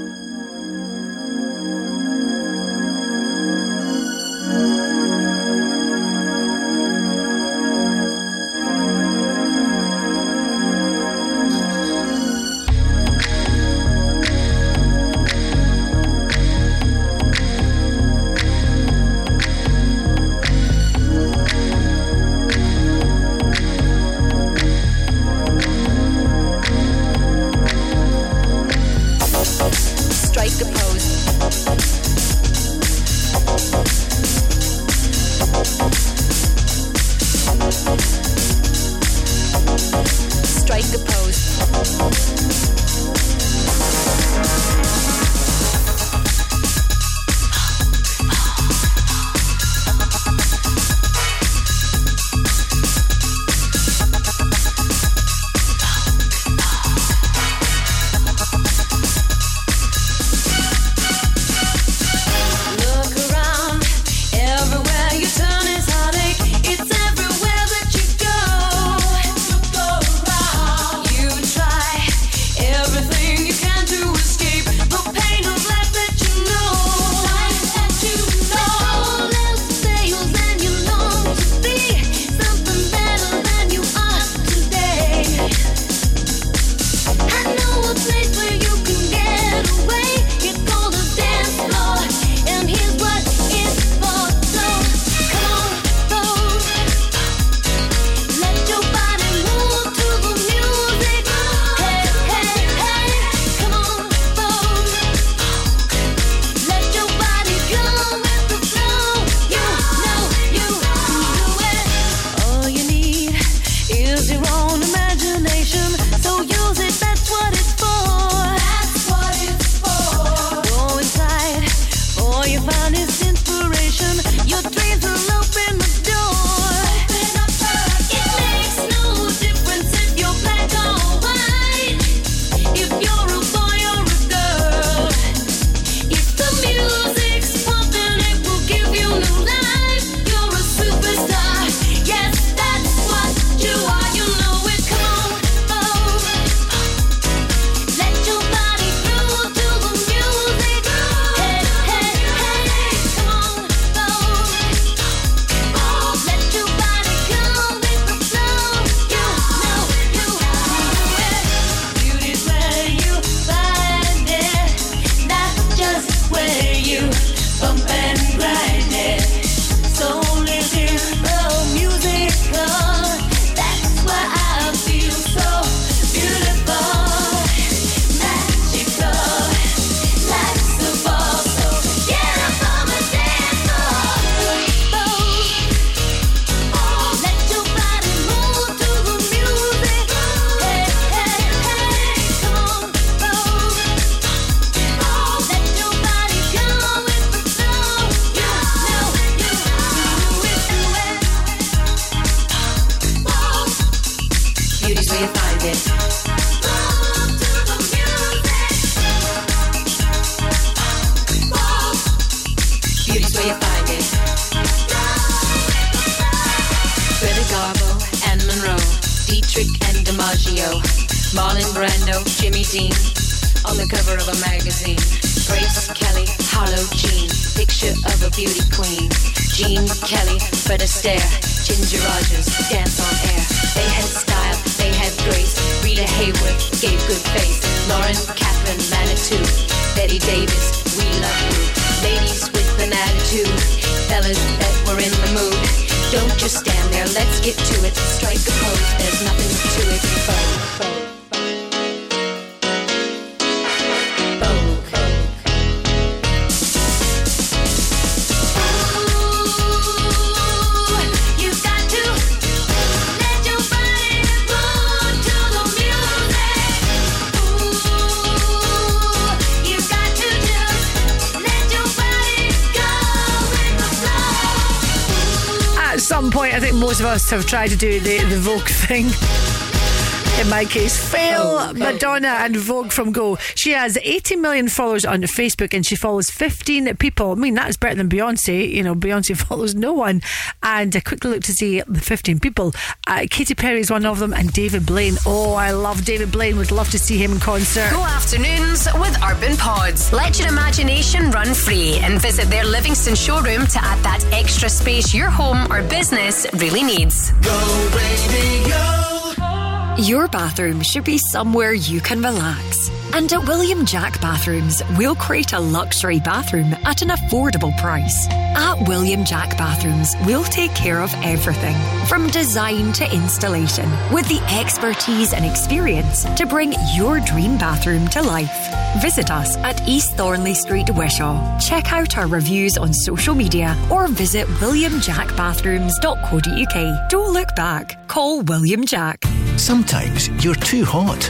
Have tried to do the, the Vogue thing. In my case, fail oh, Madonna and Vogue from Go. She has 80 million followers on Facebook and she follows 15 people. I mean, that is better than Beyonce. You know, Beyonce follows no one. And a quick look to see the 15 people. Uh, Katy Perry is one of them and David Blaine. Oh, I love David Blaine. Would love to see him in concert. Go afternoons with Urban Pods. Let your imagination run free and visit their Livingston showroom to add that extra space your home or business really needs. Go radio. Your bathroom should be somewhere you can relax. And at William Jack Bathrooms, we'll create a luxury bathroom at an affordable price. At William Jack Bathrooms, we'll take care of everything from design to installation with the expertise and experience to bring your dream bathroom to life. Visit us at East Thornlie Street, Wishaw. Check out our reviews on social media or visit williamjackbathrooms.co.uk. Don't look back. Call William Jack. Sometimes you're too hot.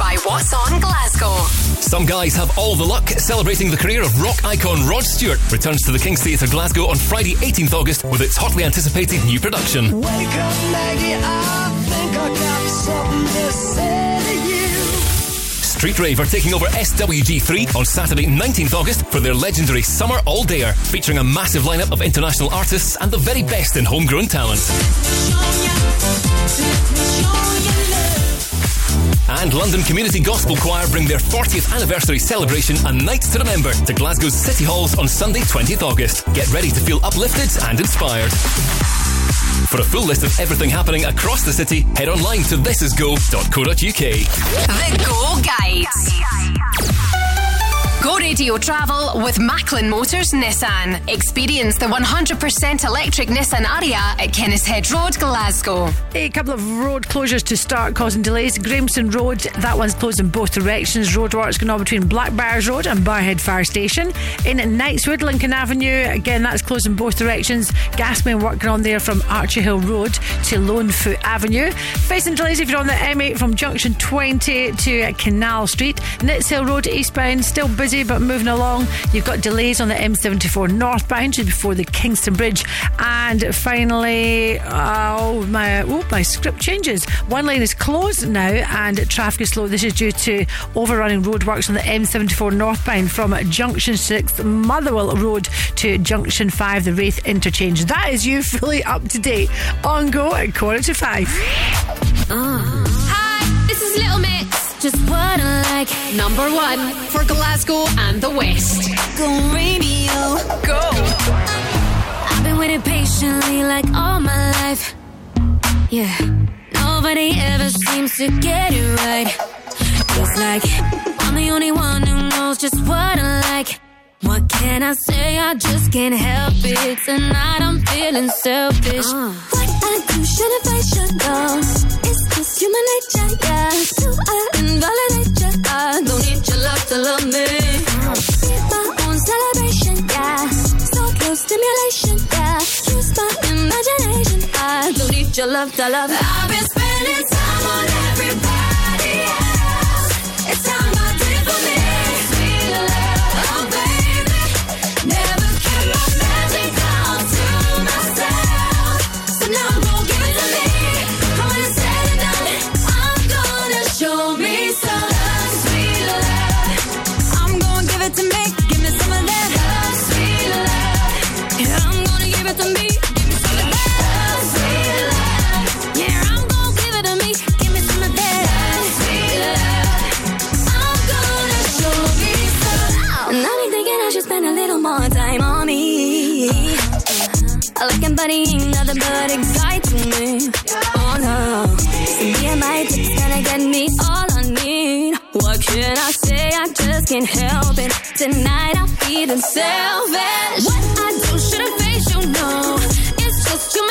What's On Glasgow. Some guys have all the luck. Celebrating the career of rock icon Rod Stewart returns to the King's Theatre Glasgow on Friday, 18th August, with its hotly anticipated new production. Wake up, Maggie. I think I got something to say. Street Rave are taking over SWG3 on Saturday, 19th August, for their legendary Summer All Dayer, featuring a massive lineup of international artists and the very best in homegrown talent. And London Community Gospel Choir bring their 40th anniversary celebration and Nights to Remember to Glasgow's City Halls on Sunday, 20th August. Get ready to feel uplifted and inspired. For a full list of everything happening across the city, head online to thisisgo.co.uk. The Go Guides. Go Radio Travel with Macklin Motors Nissan. Experience the 100% electric Nissan Ariya at Kennishead Road, Glasgow. A couple of road closures to start causing delays. Grahamston Road, that one's closed in both directions. Roadworks going on between Blackbyres Road and Barrhead Fire Station. In Knightswood, Lincoln Avenue, again, that's closed in both directions. Gasman working on there from Archerhill Road to Lonefoot Avenue. Facing delays if you're on the M8 from Junction 20 to Canal Street. Nitshill Road eastbound, still busy but moving along. You've got delays on the M74 northbound just before the Kingston Bridge. And finally, oh my, oh, my script changes. One lane is closed now and traffic is slow. This is due to overrunning roadworks on the M74 northbound from Junction 6 Motherwell Road to Junction 5, the Raith interchange. That is you fully up to date on go at quarter to five. Hi, this is Little Mix. Just what I like. Number one for Glasgow and the West. Go radio. Go. I've been waiting patiently like all my life. Yeah. Nobody ever seems to get it right. It's like I'm the only one who knows just what I like. What can I say? I just can't help it. Tonight I'm feeling selfish. Uh. What I do, should have, I should know. It's human nature, yeah. Do I invalidate you? I don't need your love to love me. Be my own celebration, yeah. So close stimulation, yeah. Use my imagination. I don't need your love to love. I've been spending time on everybody I like him, but ain't nothing but a to me. Oh no. So me and my tips gonna get me all I need. What can I say? I just can't help it. Tonight I'm feeling selfish. What I do shouldn't face you, no. It's just human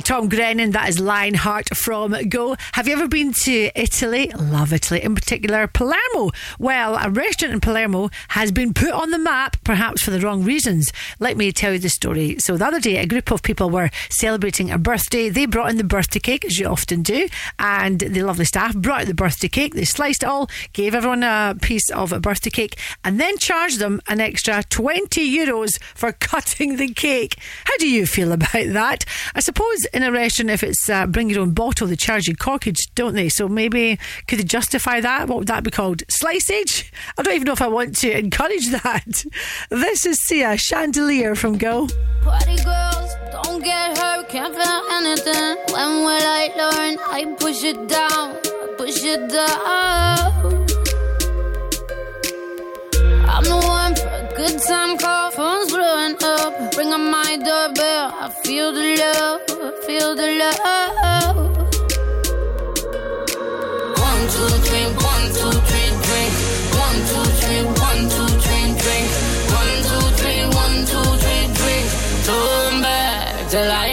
Tom Grennan, that is Lionheart from Go. Have you ever been to Italy? Love Italy, in particular Palermo. Well, a restaurant in Palermo has been put on the map, perhaps for the wrong reasons. Let me tell you the story. So, the other day, a group of people were celebrating a birthday. They brought in the birthday cake, as you often do, and the lovely staff brought out the birthday cake. They sliced it all, gave everyone a piece of a birthday cake, and then charged them an extra 20 euros for cutting the cake. How do you feel about that? I suppose in a restaurant, if it's uh, bring your own bottle, they charge you corkage, don't they? So maybe could they justify that? What would that be called? Sliceage? I don't even know if I want to encourage that. This is Sia Chandelier from Go. Party girls, don't get hurt, can't feel anything. When will I learn? I push it down, push it down. I'm the one good time call, phone's blowing up. Ring on my doorbell, I feel the love, I feel the love. One, two, three, one, two, three, drink. One, two, three, one, two, three, drink. One, two, three, one, two, three, drink. Turn back till I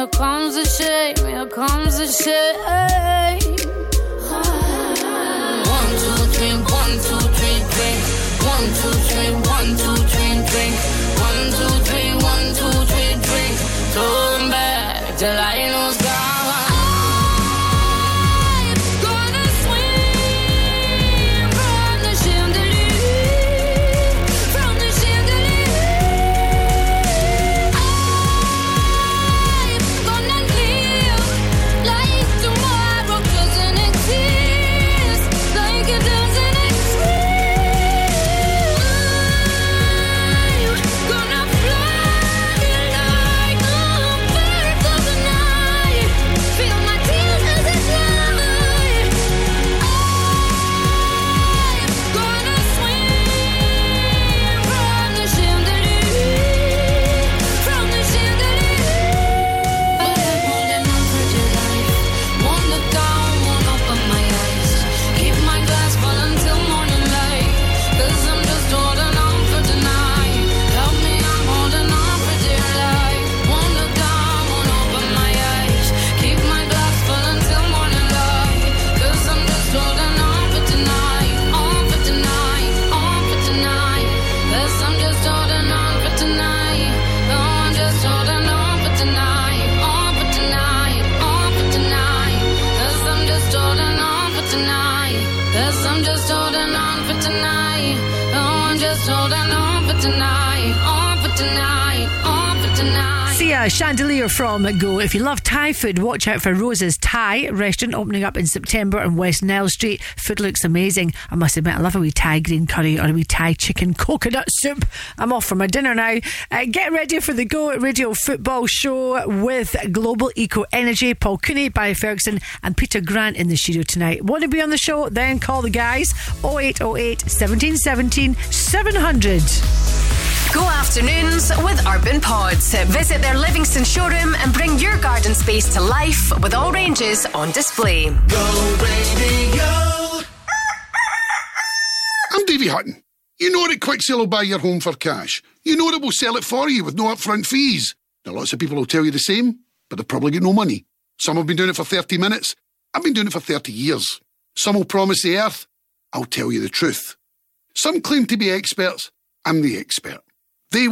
Here comes the shame, here comes the shame. One, two, three, one, two, three, drink. One, two, chandelier from Go. If you love Thai food, watch out for Rose's Thai restaurant opening up in September on West Nile Street. Food looks amazing. I must admit, I love a wee Thai green curry or a wee Thai chicken coconut soup. I'm off for my dinner now. Uh, get ready for the Go Radio Football Show with Global Eco Energy, Paul Cooney, Barry Ferguson, and Peter Grant in the studio tonight. Want to be on the show? Then call the guys 0808 1717 700. Go afternoons with Urban Pods. Visit their Livingston showroom and bring your garden space to life with all ranges on display. Go radio. I'm Davy Hutton. You know that Quicksale will buy your home for cash. You know that we'll sell it for you with no upfront fees. Now, lots of people will tell you the same, but they've probably got no money. Some have been doing it for 30 minutes. I've been doing it for 30 years. Some will promise the earth. I'll tell you the truth. Some claim to be experts. I'm the expert.